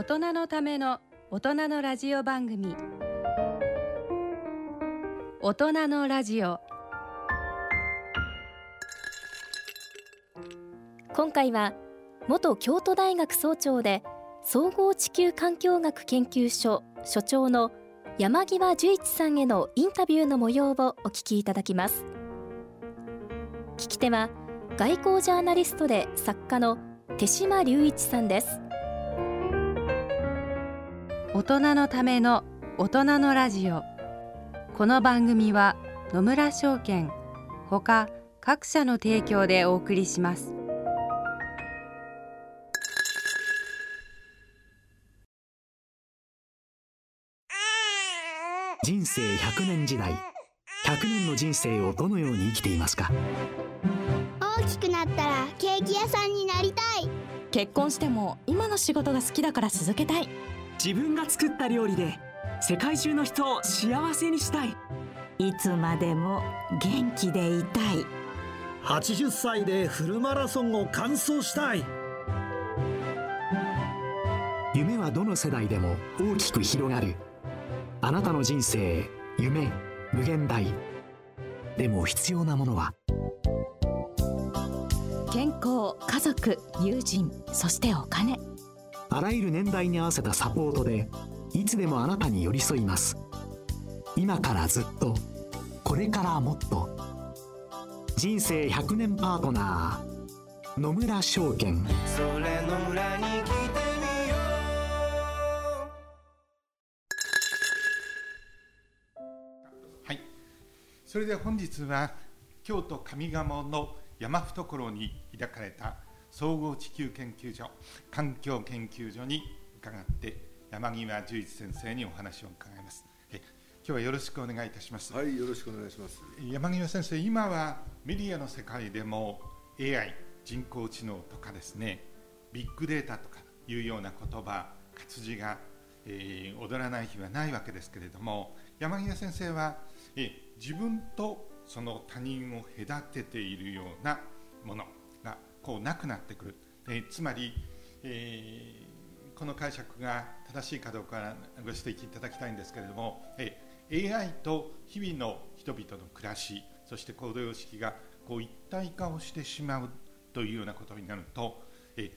大人のための大人のラジオ番組。大人のラジオ。今回は元京都大学総長で総合地球環境学研究所所長の山際十一さんへのインタビューの模様をお聞きいただきます。聞き手は外交ジャーナリストで作家の手島隆一さんです。大人のための大人のラジオ。この番組は野村証券ほか各社の提供でお送りします。人生100年時代100年の人生をどのように生きていますか？大きくなったらケーキ屋さんになりたい。結婚しても今の仕事が好きだから続けたい自分が作った料理で世界中の人を幸せにしたい。いつまでも元気でいたい。80歳でフルマラソンを完走したい。夢はどの世代でも大きく広がる。あなたの人生夢無限大。でも必要なものは？健康家族友人そしてお金あらゆる年代に合わせたサポートでいつでもあなたに寄り添います。今からずっとこれからもっと人生100年パートナー野村証券。それの裏に来てみようはい。それで本日は京都上賀茂の山懐に開かれた総合地球研究所環境研究所に伺って山際十一先生にお話を伺います。今日はよろしくお願いいたします。はいよろしくお願いします。山際先生今はメディアの世界でも AI 人工知能とかですねビッグデータとかいうような言葉活字が、えー、踊らない日はないわけですけれども山際先生は、えー、自分とその他人を隔てているようなものこうなくなってくる、えつまり、えー、この解釈が正しいかどうかご指摘いただきたいんですけれども、え AI と日々の人々の暮らしそして行動様式がこう一体化をしてしまうというようなことになると、え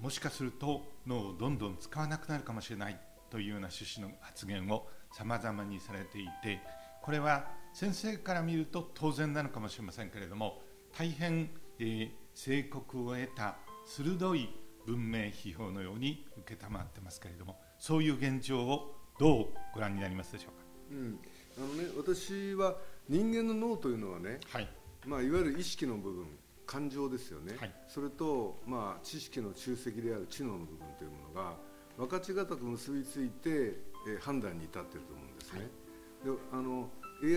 もしかすると脳をどんどん使わなくなるかもしれないというような趣旨の発言をさまざまにされていてこれは先生から見ると当然なのかもしれませんけれども大変、えー、正国を得た鋭い文明批評のように承ってますけれどもそういう現状をどうご覧になりますでしょうか、うん。あのね、私は人間の脳というのはね、はい。まあ、いわゆる意識の部分感情ですよね、はい、それと、まあ、知識の中積である知能の部分というものが分かちがたく結びついて、えー、判断に至っていると思うんですね、はい、であの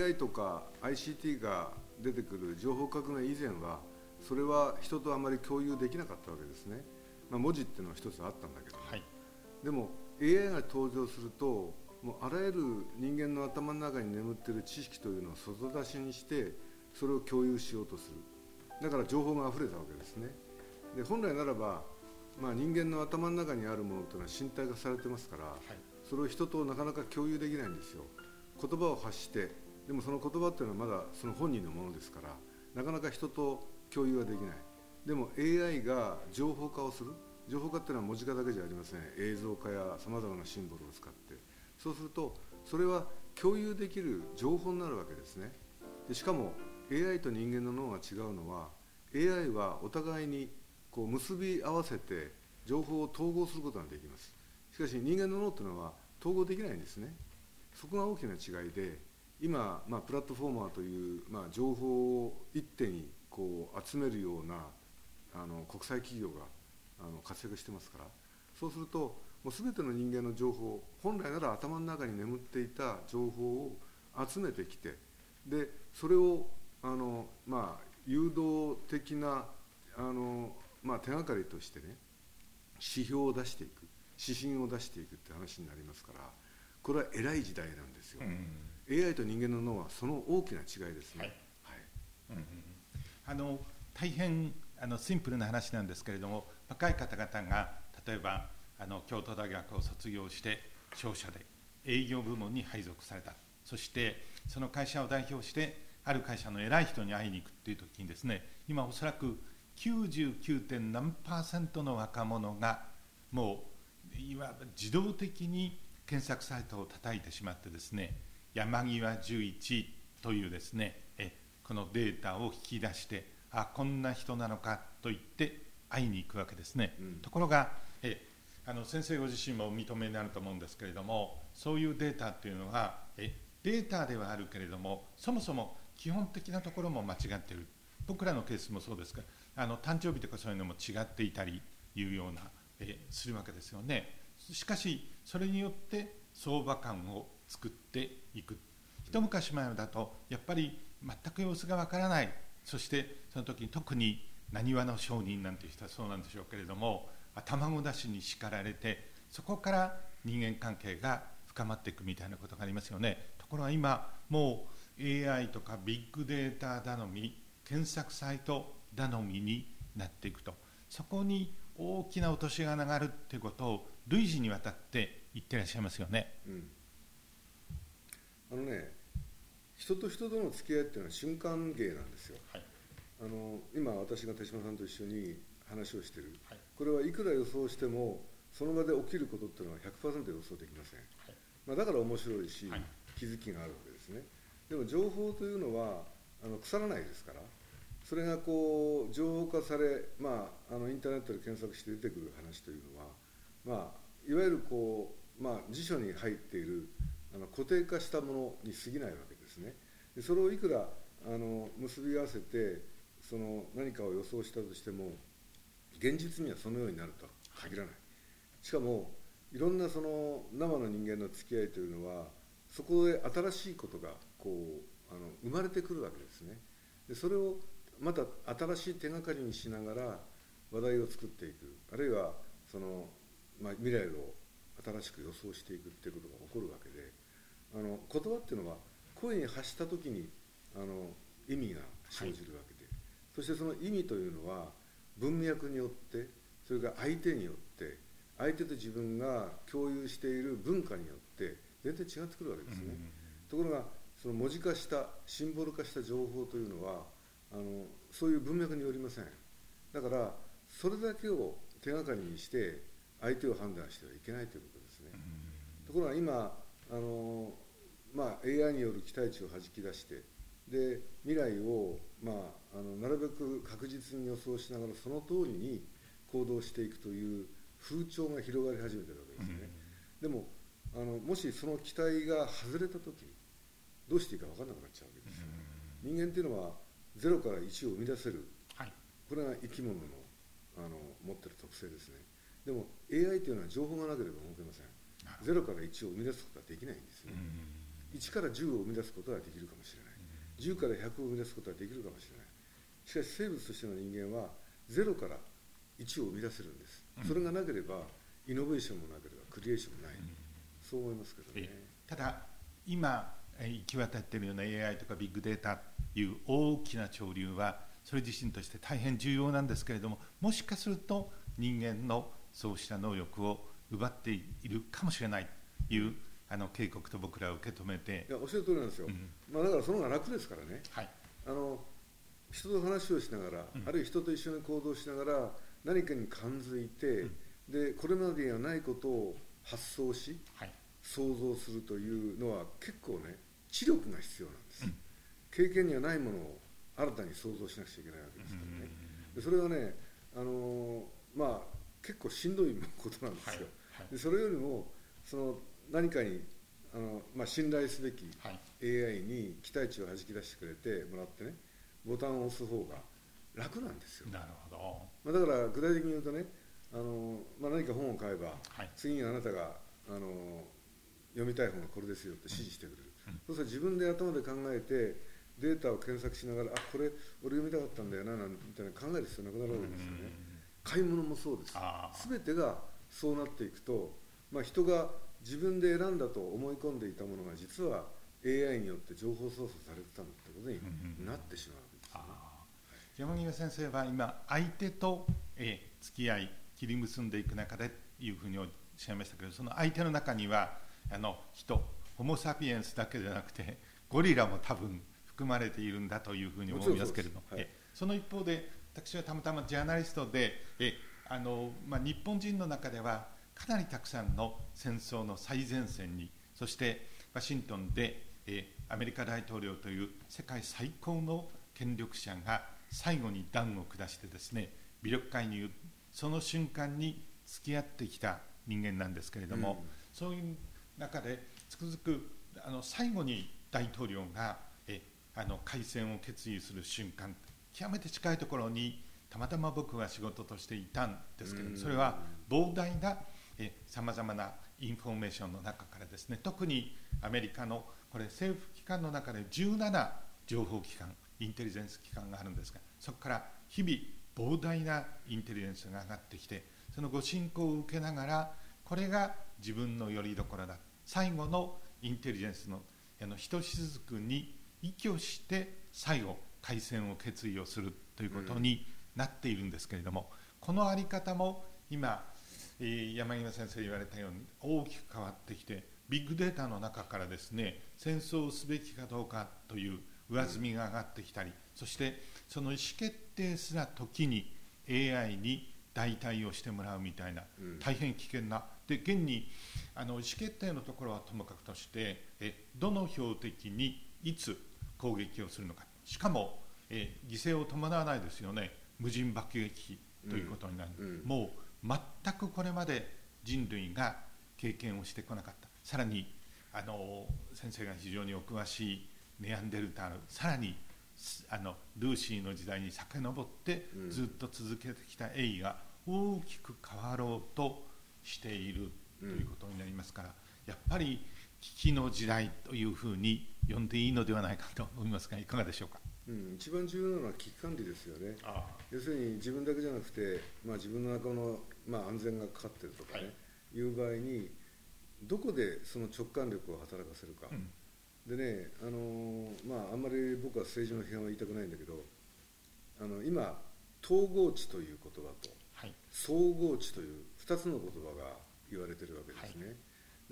AI とか ICT が出てくる情報革命以前はそれは人とあまり共有できなかったわけですね、まあ、文字っていうのは一つあったんだけど、はい、でも AI が登場するともうあらゆる人間の頭の中に眠っている知識というのを外出しにしてそれを共有しようとする。だから情報が溢れたわけですね。で本来ならば、まあ、人間の頭の中にあるものというのは身体化されてますから、はい、それを人となかなか共有できないんですよ。言葉を発してでもその言葉っていうのはまだその本人のものですからなかなか人と共有はできない。でも AI が情報化をする。情報化っていうのは文字化だけじゃありません。映像化やさまざまなシンボルを使って。そうするとそれは共有できる情報になるわけですね。でしかも AI と人間の脳が違うのは AI はお互いにこう結び合わせて情報を統合することができます。しかし人間の脳というのは統合できないんですね。そこが大きな違いで今、まあ、プラットフォーマーという、まあ、情報を一手にこう集めるようなあの国際企業があの活躍してますから。そうするともう全ての人間の情報本来なら頭の中に眠っていた情報を集めてきてでそれをあの、まあ、誘導的なあの、まあ、手がかりとしてね指標を出していく指針を出していくって話になりますからこれは偉い時代なんですよ、うん、AI と人間の脳はその大きな違いですね。はい、はい。うんあの大変あのシンプルな話なんですけれども若い方々が例えばあの京都大学を卒業して商社で営業部門に配属されたそしてその会社を代表してある会社の偉い人に会いに行くっていう時にですね今おそらく 99. 何パーセントの若者がもういわば自動的に検索サイトを叩いてしまってですね山際十一というですねこのデータを引き出してあこんな人なのかと言って会いに行くわけですね、うん、ところがえあの先生ご自身もお認めになると思うんですけれどもそういうデータっていうのはえデータではあるけれどもそもそも基本的なところも間違っている。僕らのケースもそうですがあの誕生日とかそういうのも違っていたりいうような、えするわけですよね。しかしそれによって相場感を作っていく。一昔前だとやっぱり全く様子がわからない。そしてその時に特になにわの商人なんて人はそうなんでしょうけれども卵出しに叱られてそこから人間関係が深まっていくみたいなことがありますよね。ところが今もう AI とかビッグデータ頼み検索サイト頼みになっていくと。そこに大きな落とし穴があるっていうことを類似にわたって言ってらっしゃいますよね。うん、あのね人と人との付き合いっていうのは瞬間芸なんですよ。はい、あの今私が手島さんと一緒に話をしてる、はい、これはいくら予想してもその場で起きることっていうのは100%予想できません、はい、まあ、だから面白いし、気づきがあるわけですね。でも情報というのはあの腐らないですからそれがこう情報化され、まあ、あのインターネットで検索して出てくる話というのは、まあ、いわゆるこう、まあ、辞書に入っているあの固定化したものに過ぎないわけですですね。でそれをいくらあの結び合わせてその何かを予想したとしても現実にはそのようになるとは限らない。しかもいろんなその生の人間の付き合いというのはそこで新しいことがこうあの生まれてくるわけですね。でそれをまた新しい手がかりにしながら話題を作っていく。あるいはその、まあ、未来を新しく予想していくっていうことが起こるわけであの言葉っていうのは声に発した時にあの意味が生じるわけで、はい、そしてその意味というのは文脈によってそれから相手によって相手と自分が共有している文化によって全然違ってくるわけですね、ところがその文字化したシンボル化した情報というのはあのそういう文脈によりません。だからそれだけを手がかりにして相手を判断してはいけないということですね、ところが今あの、まあ、AI による期待値をはじき出してで未来を、まあ、あのなるべく確実に予想しながらその通りに行動していくという風潮が広がり始めてるわけですね、でもあのもしその期待が外れた時にどうしていいか分からなくなっちゃうわけですよ、人間っていうのは0から1を生み出せる、はい、これが生き物のあの持ってる特性ですね。でも AI というのは情報がなければ動けません。0から1を生み出すことはできないんですね、1から10を生み出すことはできるかもしれない。10から100を生み出すことはできるかもしれない。しかし生物としての人間は0から1を生み出せるんです、それがなければイノベーションもなければクリエーションもない、そう思いますけどね。ただ今行き渡っているような AI とかビッグデータいう大きな潮流はそれ自身として大変重要なんですけれどももしかすると人間のそうした能力を奪っているかもしれないというあの警告と僕らは受け止めて。いやおっしゃる通りなんですよ、うん、まあ、だからその方が楽ですからね、はい、あの人と話をしながら、うん、あるいは人と一緒に行動しながら何かに感づいて、うん、でこれまでにはないことを発想し、はい、想像するというのは結構ね知力が必要なんです、経験にはないものを新たに想像しなくちゃいけないわけですからね、でそれはね、あのー、まあ、結構しんどいことなんですよ、はい。はい、でそれよりもその何かにあの、まあ、信頼すべき AI に期待値をはじき出してくれてもらってねボタンを押す方が楽なんですよ。なるほど、まあ、だから具体的に言うとねあの、まあ、何か本を買えば、はい、次にあなたがあの読みたい本はこれですよって指示してくれる、うん、そうすると自分で頭で考えてデータを検索しながらあこれ俺読みたかったんだよななんみたいな考える必要なくなるわけですよね、買い物もそうです。全てがそうなっていくと、まあ、人が自分で選んだと思い込んでいたものが実は AI によって情報操作されてたんだってことになってしまうわけです、ね、山際先生は今相手と、え付き合い切り結んでいく中でいうふうにおっしゃいましたけどその相手の中にはあの人ホモ・サピエンスだけじゃなくてゴリラも多分含まれているんだというふうに思いますけれど。も、はい、その一方で私はたまたまジャーナリストでえあの、まあ、日本人の中ではかなりたくさんの戦争の最前線にそしてワシントンでえアメリカ大統領という世界最高の権力者が最後に断を下してですね微力介入その瞬間に付き合ってきた人間なんですけれども、うん、そういう中でつくづくあの最後に大統領がえあの開戦を決意する瞬間極めて近いところにたまたま僕は仕事としていたんですけど、それは膨大なさまざまなインフォメーションの中からですね特にアメリカのこれ政府機関の中で17情報機関インテリジェンス機関があるんですがそこから日々膨大なインテリジェンスが上がってきてそのご進講を受けながらこれが自分のよりどころだ。最後のインテリジェンスのあのひとしずくに依拠して最後開戦を決意をするということになっているんですけれども、この在り方も今、えー、山際先生言われたように大きく変わってきてビッグデータの中からですね戦争をすべきかどうかという上積みが上がってきたりそしてその意思決定すら時に AI に代替をしてもらうみたいな、大変危険なで現にあの意思決定のところはともかくとしてえどの標的にいつ攻撃をするのか。しかもえ犠牲を伴わないですよね。無人爆撃機ということになる、うん。うん、もう全くこれまで人類が経験をしてこなかった。さらにあの先生が非常にお詳しいネアンデルタールさらにあのルーシーの時代に遡ってずっと続けてきたエイが大きく変わろうとしているということになりますから、やっぱり危機の時代というふうに呼んでいいのではないかと思いますがいかがでしょうか？うん、一番重要なのは危機管理ですよね。要するに自分だけじゃなくて、まあ、自分の中の、まあ、安全がかかってるとかね、はい、いう場合にどこでその直感力を働かせるか、うん、でね、あのまあ、あんまり僕は政治の批判は言いたくないんだけどあの今統合値という言葉と、はい、総合値という2つの言葉が言われてるわけですね、は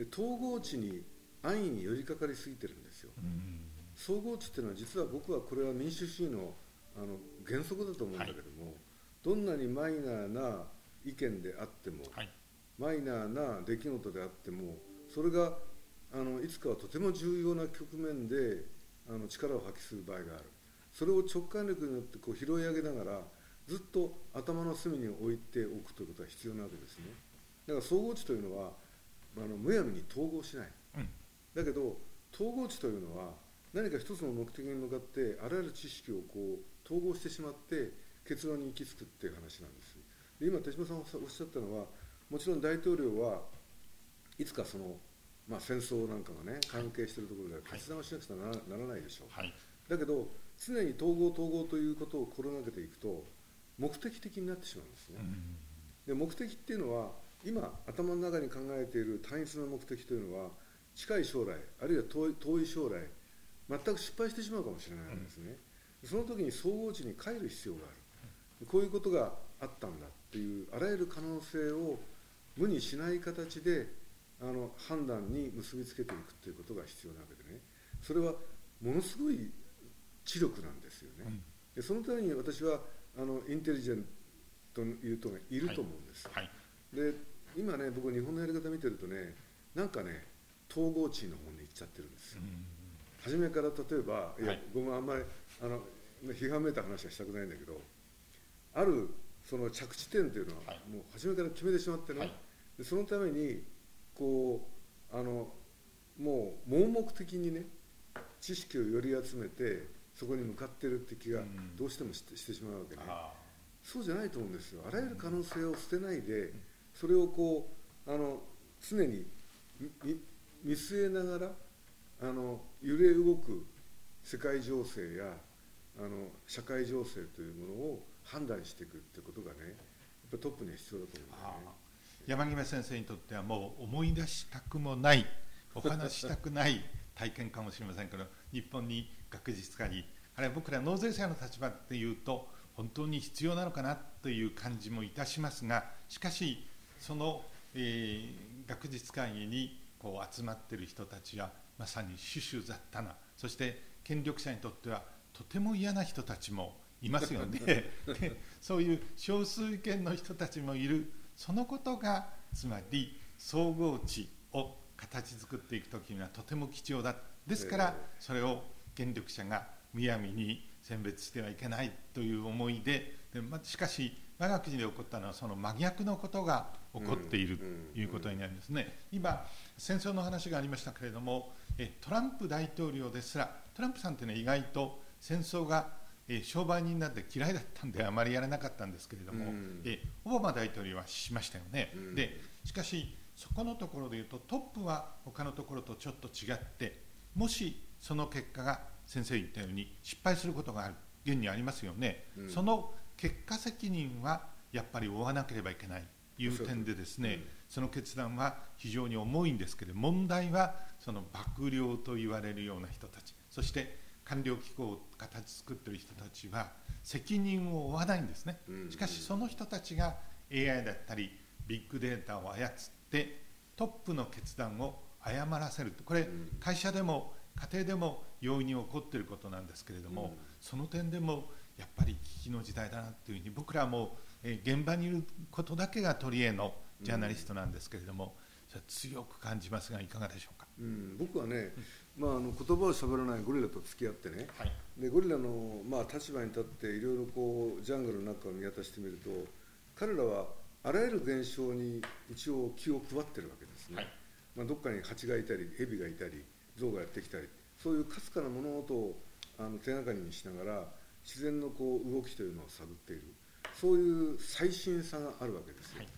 い、で統合値に安易に寄りかかりすぎてるんですよ、総合値っていうのは実は僕はこれは民主主義のあの原則だと思うんだけども、はい、どんなにマイナーな意見であっても、はい、マイナーな出来事であってもそれがあのいつかはとても重要な局面であの力を発揮する場合がある。それを直感力によってこう拾い上げながらずっと頭の隅に置いておくということが必要なわけですね。だから総合値というのはあのむやみに統合しない、うん、だけど統合値というのは何か一つの目的に向かってあらゆる知識をこう統合してしまって結論に行き着くっていう話なんです。で今手嶋さんおっしゃったのはもちろん大統領はいつかその、まあ、戦争なんかがね関係しているところで決断をしなくちゃならないでしょう、はい、だけど常に統合統合ということを心がけていくと目的的になってしまうんですね、で目的っていうのは今頭の中に考えている単一の目的というのは近い将来あるいは遠い将来全く失敗してしまうかもしれないんですね、うん、その時に総合値に変える必要がある。こういうことがあったんだっていうあらゆる可能性を無にしない形であの判断に結びつけていくということが必要なわけでね。それはものすごい知力なんですよね、うん、でそのために私はあのインテリジェントいう人がいると思うんです、はい。はい、で今ね僕日本のやり方見てるとねなんかね統合値の方に行っちゃってるんですよ、うん初めから例えば、いや、僕もあんまりあの批判めいた話はしたくないんだけどあるその着地点というのは、もう初めから決めてしまってね、はい、でそのためにこうあのもう盲目的にね知識をより集めてそこに向かってるって気がどうしてもしてしてしまうわけね、そうじゃないと思うんですよ。あらゆる可能性を捨てないでそれをこうあの常に見据えながらあの揺れ動く世界情勢やあの社会情勢というものを判断していくってことがねやっぱトップには必要だと思うんだよね。山際先生にとってはもう思い出したくもないお話したくない体験かもしれませんけど日本に学術家にあるいは僕ら納税者の立場っていうと本当に必要なのかなという感じもいたしますがしかしそのえー、学術会議にこう集まってる人たちはまさに種々雑多なそして権力者にとってはとても嫌な人たちもいますよね。そういう少数意見の人たちもいる。そのことがつまり総合値を形作っていく時にはとても貴重だ。ですからそれを権力者がむやみに選別してはいけないという思いで。で、ましかし我が国で起こったのはその真逆のことが起こっているということになりますね。今戦争の話がありましたけれどもトランプ大統領ですらトランプさんというのは意外と戦争が商売人になって嫌いだったんであまりやらなかったんですけれども、えオバマ大統領はしましたよね。でしかしそこのところでいうとトップは他のところとちょっと違ってもしその結果が先生言ったように失敗することがある現にありますよね、うん、その結果責任はやっぱり負わなければいけないという点でですね、うん、その決断は非常に重いんですけど問題はその幕僚と言われるような人たちそして官僚機構を形作っている人たちは責任を負わないんですね、しかしその人たちが AI だったりビッグデータを操ってトップの決断を誤らせるこれ会社でも家庭でも容易に起こっていることなんですけれども、その点でもやっぱり危機の時代だなというふうに僕らも、え現場にいることだけが取り柄のジャーナリストなんですけれども、それ強く感じますがいかがでしょうか、うん、僕はね、まあ、あの言葉をしゃべらないゴリラと付き合ってね、はい、でゴリラの、まあ、立場に立っていろいろこうジャングルの中を見渡してみると彼らはあらゆる現象に一応気を配ってるわけですね、はい、まあ、どっかに蜂がいたり蛇がいたり象がやってきたりそういうかすかな物事をあの手がかりにしながら自然のこう動きというのを探っている。そういう最新さがあるわけですよ、はい、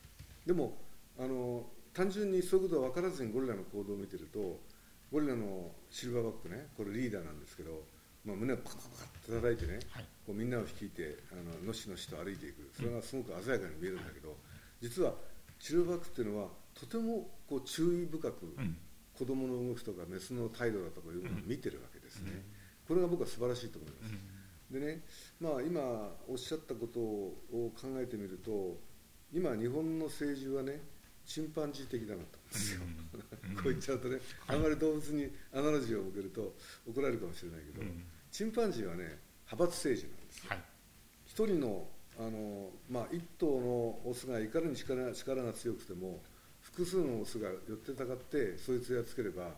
でもあの単純にそういうことは分からずにゴリラの行動を見てるとゴリラのシルバーバックねこれリーダーなんですけど、まあ、胸をパカパカって叩いてね、はい、こうみんなを率いてあののしのしと歩いていく。それがすごく鮮やかに見えるんだけど、実はシルバーバックっていうのはとてもこう注意深く、うん。子供の動きとかメスの態度だとかいうのを見てるわけですね、これが僕は素晴らしいと思います、でねまあ今おっしゃったことを考えてみると今日本の政治はねチンパンジー的だなと思うんですよ、こう言っちゃうとね、あんまり動物にアナロジーを向けると怒られるかもしれないけど、チンパンジーはね派閥政治なんですよ、はい、一人のあの、まあ、一頭のオスがいかに力力が強くても複数のオスが寄ってたかってそいつやっつければ、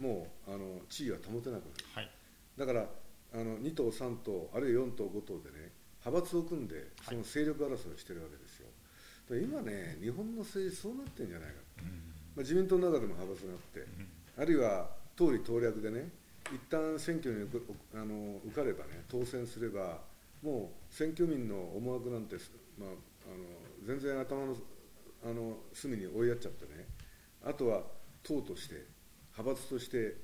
うん、もうあの地位は保てなくなる、はい、だからあの2頭3頭あるいは4頭5頭でね派閥を組んでその勢力争いをしてるわけです今ね日本の政治そうなってるんじゃないか。と、うん、まあ、自民党の中でも派閥があって、うん、あるいは党利党略でね一旦選挙にあの受かればね当選すればもう選挙民の思惑なんて、まあ、あの全然頭のあの隅に追いやっちゃってね。あとは党として派閥として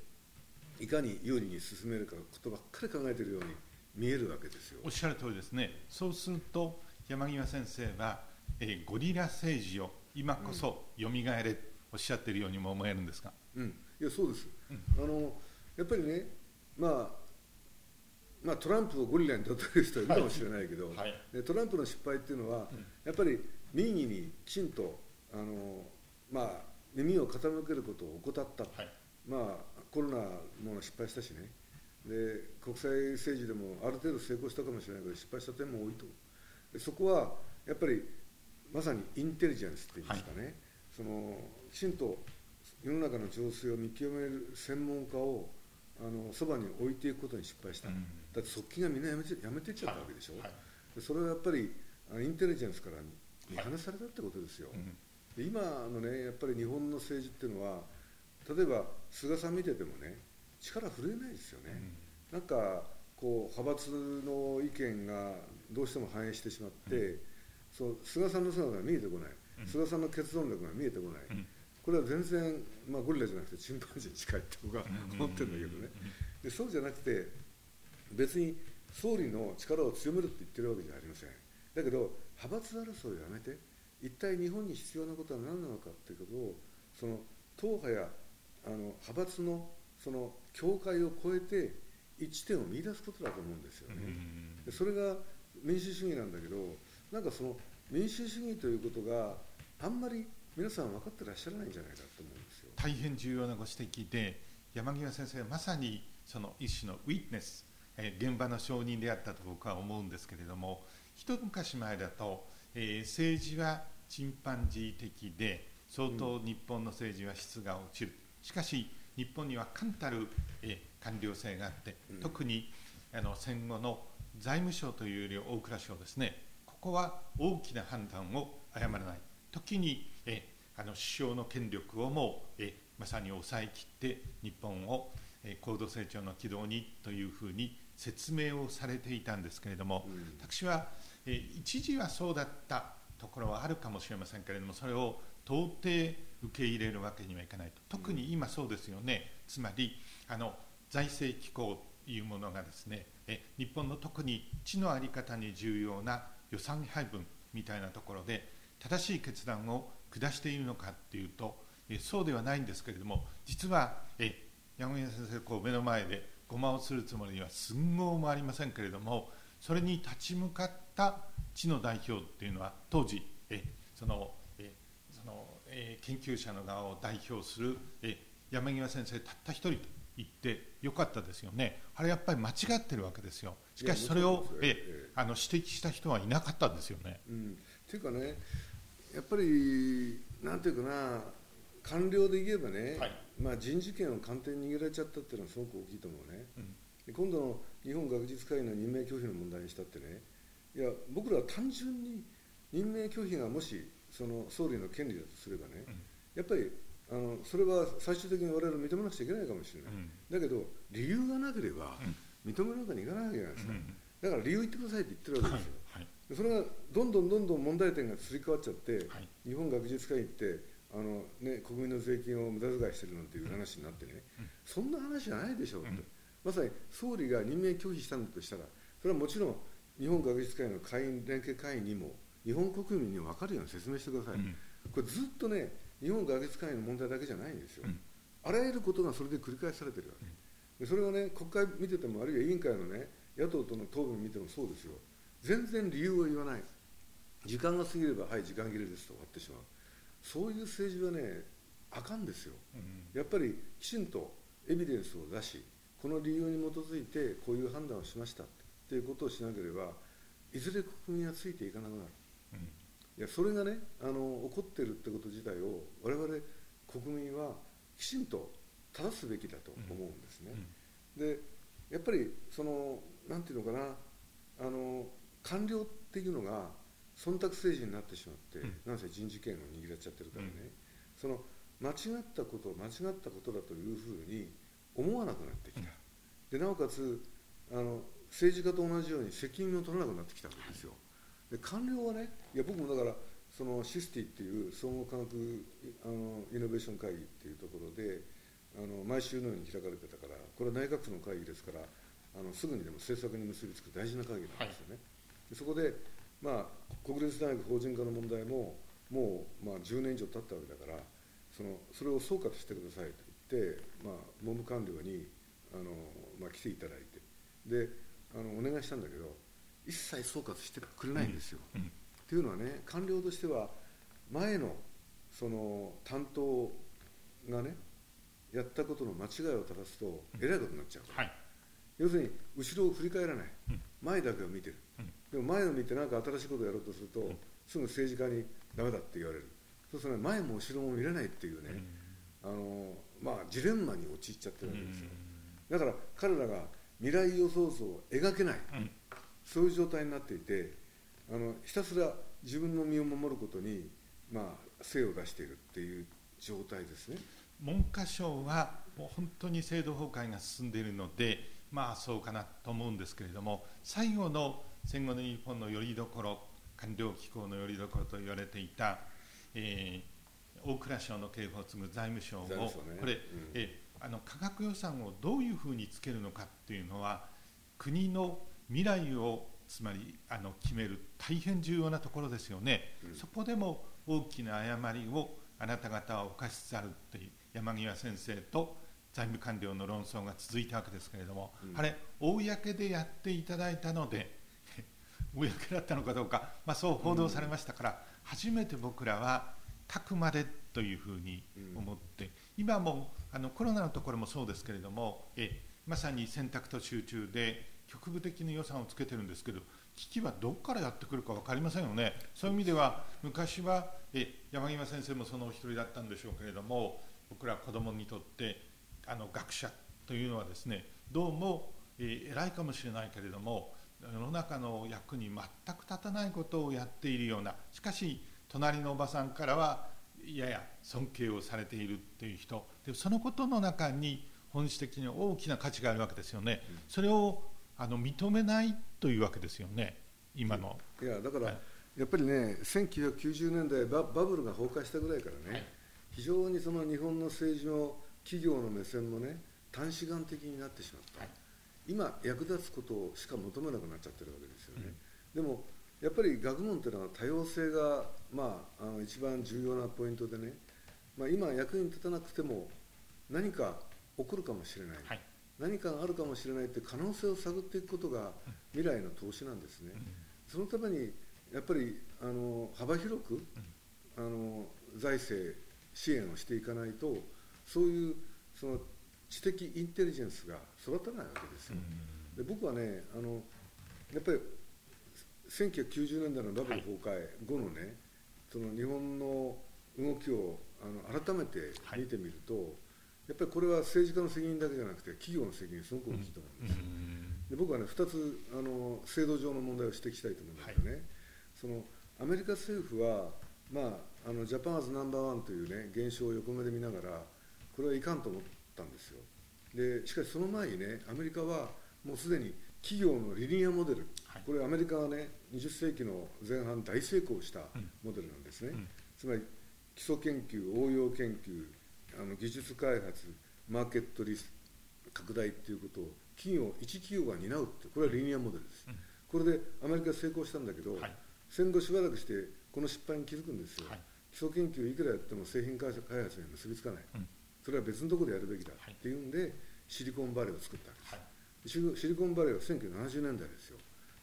いかに有利に進めるかことばっかり考えているように見えるわけですよ。おっしゃる通りですね。そうすると山際先生は、えー、ゴリラ政治を今こそよみがえれ、おっしゃっているようにも思えるんですか、うん、いやそうです、うん、あのやっぱりねまあまあ、トランプをゴリラに例える人はいるかもしれないけど、はい。はい、トランプの失敗っていうのは、うん、やっぱり民意にきちんとあの、まあ、耳を傾けることを怠った、はい、まあ、コロナも失敗したしね。で国際政治でもある程度成功したかもしれないけど失敗した点も多いと。そこはやっぱりまさにインテリジェンスっていうんですかね、はい、そのきちんと世の中の情勢を見極める専門家をあのそばに置いていくことに失敗した、うん、だって側近がみんなやめてやめてっちゃったわけでしょ、はい、それはやっぱりインテリジェンスから見放されたってことですよ、で今のねやっぱり日本の政治っていうのは例えば菅さん見ててもね力震えないですよね、うん、なんかこう派閥の意見がどうしても反映してしまって、うん、そう菅さんの姿が見えてこない、うん、菅さんの決断力が見えてこない、これは全然、まあ、ゴリラじゃなくてチンパンジーに近いって僕は思ってるんだけどね。でそうじゃなくて別に総理の力を強めるって言ってるわけじゃありません。だけど派閥争いをやめて一体日本に必要なことは何なのかっていうことをその党派やあの派閥のその境界を越えて一致点を見出すことだと思うんですよね。でそれが民主主義なんだけどなんかその民主主義ということがあんまり皆さん分かってらっしゃらないんじゃないかと思うんですよ。大変重要なご指摘で山際先生はまさにその一種のウィットネス、えー、現場の証人であったと僕は思うんですけれども一昔前だと、えー、政治はチンパンジー的で相当日本の政治は質が落ちる、しかし日本には冠たる、えー、官僚性があって、うん、特にあの戦後の財務省というより大蔵省ですねここは大きな判断を誤らない。時にえあの首相の権力をもえまさに抑えきって日本をえ高度成長の軌道にというふうに説明をされていたんですけれども、うん、私はえ一時はそうだったところはあるかもしれませんけれどもそれを到底受け入れるわけにはいかないと。特に今そうですよね、うん、つまりあの財政機構というものがですねえ日本の特に地の在り方に重要な予算配分みたいなところで正しい決断を下しているのかっていうとえそうではないんですけれども実はえ山宮先生こう目の前でごまをするつもりには寸合もありませんけれどもそれに立ち向かった地の代表っていうのは当時えそのえそのえ研究者の側を代表するえ山際先生たった一人と言ってよかったですよね。あれやっぱり間違ってるわけですよ。しかしそれをえあの指摘した人はいなかったんですよね。うん、っていうかねやっぱりなんていうかな官僚で言えばね、はい、まあ、人事権を官邸に握られちゃったっていうのはすごく大きいと思うね、うん、今度の日本学術会の任命拒否の問題にしたってねいや僕らは単純に任命拒否がもしその総理の権利だとすればね、うん、やっぱりあのそれは最終的に我々認めなくちゃいけないかもしれない、うん、だけど理由がなければ認めるわけにいかないわけじゃないですか、だから理由言ってくださいって言ってるわけですよ、はい。はい、それがどんどんどんどん問題点がすり替わっちゃって、はい、日本学術会ってあの、ね、国民の税金を無駄遣いしてるなんていう話になってね、うん、そんな話じゃないでしょうと、うん、まさに総理が任命拒否したんだとしたらそれはもちろん日本学術会の会員連携会員にも日本国民に分かるように説明してください、うん、これずっとね日本学術会の問題だけじゃないんですよ、あらゆることがそれで繰り返されてるわけ、でそれはね国会見ててもあるいは委員会のね野党との答弁見てもそうですよ。全然理由を言わない。時間が過ぎればはい時間切れですと終わってしまう。そういう政治はねあかんですよ、うん、やっぱりきちんとエビデンスを出しこの理由に基づいてこういう判断をしましたっていうことをしなければいずれ国民はついていかなくなる、うん、いやそれがねあの起こってるってこと自体を我々国民はきちんと正すべきだと思うんですね、うん、でやっぱりそのなんていうのかなあの官僚っていうのが忖度政治になってしまって、うん、なんせ人事権を握られちゃってるからね、うん、その間違ったこと間違ったことだというふうに思わなくなってきた、でなおかつあの政治家と同じように責任を取らなくなってきたわけですよ。で官僚はねいや僕もだからそのシスティっていう総合科学あのイノベーション会議っていうところであの毎週のように開かれてたからこれは内閣府の会議ですからあのすぐにでも政策に結びつく大事な会議なんですよね、はい、そこでまあ、国立大学法人化の問題ももうまあ10年以上経ったわけだからそのそれを総括してくださいと言って、まあ、文部官僚にあの、まあ、来ていただいて。であのお願いしたんだけど一切総括してくれないんですよ。うんうん、っていうのはね官僚としては前のその担当がねやったことの間違いを正すとえらいことになっちゃうから、はい、要するに後ろを振り返らない、前だけを見てる、でも前を見て何か新しいことをやろうとすると、すぐ政治家にダメだって言われる。そうすると前も後ろも見れないっていうね、あのまあ、ジレンマに陥っちゃってるわけですよ、だから彼らが未来予想図を描けない、そういう状態になっていてあのひたすら自分の身を守ることに、まあ、精を出しているっていう状態ですね。文科省はもう本当に制度崩壊が進んでいるのでまあそうかなと思うんですけれども最後の戦後の日本のよりどころ官僚機構のよりどころと言われていた、えー、大蔵省の警報を継ぐ財務省を、ね、これ、うん、えあの科学予算をどういうふうにつけるのかっていうのは国の未来をつまりあの決める大変重要なところですよね、うん、そこでも大きな誤りをあなた方は犯しつつあるっていう山際先生と財務官僚の論争が続いたわけですけれども、うん、あれ公でやっていただいたので 公だったのかどうか、まあ、そう報道されましたから、うん、初めて僕らはたくまでというふうに思って、うん、今もあのコロナのところもそうですけれどもえまさに選択と集中で局部的に予算をつけてるんですけど危機はどこからやってくるか分かりませんよね。そういう意味では昔はえ山際先生もそのお一人だったんでしょうけれども僕ら子どもにとってあの学者というのはですねどうも、え偉いかもしれないけれども世の中の役に全く立たないことをやっているようなしかし隣のおばさんからはやや尊敬をされているっていう人。でそのことの中に本質的に大きな価値があるわけですよね、それをあの認めないというわけですよね、今の。いやだから、はい、やっぱりね、1990年代バ、バブルが崩壊したぐらいからね、はい、非常にその日本の政治の企業の目線もね、短視眼的になってしまった、はい、今、役立つことしか求めなくなっちゃってるわけですよね。うん、でもやっぱり学問というのは多様性が、まあ、あの一番重要なポイントでね、まあ、今役に立たなくても何か起こるかもしれない、はい、何かがあるかもしれないって可能性を探っていくことが未来の投資なんですね、うん、そのためにやっぱりあの幅広く、あの財政支援をしていかないとそういうその知的インテリジェンスが育たないわけですよ、で僕はねあのやっぱり1990年代のバブル崩壊後のね、その日本の動きをあの改めて見てみると、やっぱりこれは政治家の責任だけじゃなくて企業の責任すごく大きいと思うんです。よ、で僕はね2つあの制度上の問題を指摘したいと思うんですけどね、そのアメリカ政府は、まあ、あのジャパンアズナンバーワンというね現象を横目で見ながらこれはいかんと思ったんですよ。でしかしその前にねアメリカはもうすでに企業のリニアモデル、はい、これアメリカはね20世紀の前半大成功したモデルなんですね、うん、つまり基礎研究応用研究あの技術開発マーケットリス拡大っていうことを企業一企業が担うってこれはリニアモデルです、うん、これでアメリカ成功したんだけど、はい、戦後しばらくしてこの失敗に気づくんですよ、はい、基礎研究いくらやっても製品開発に結びつかない、うん、それは別のところでやるべきだってい。うんで、シリコンバレーを作ったわけです、シリコンバレーは1970年代ですよ。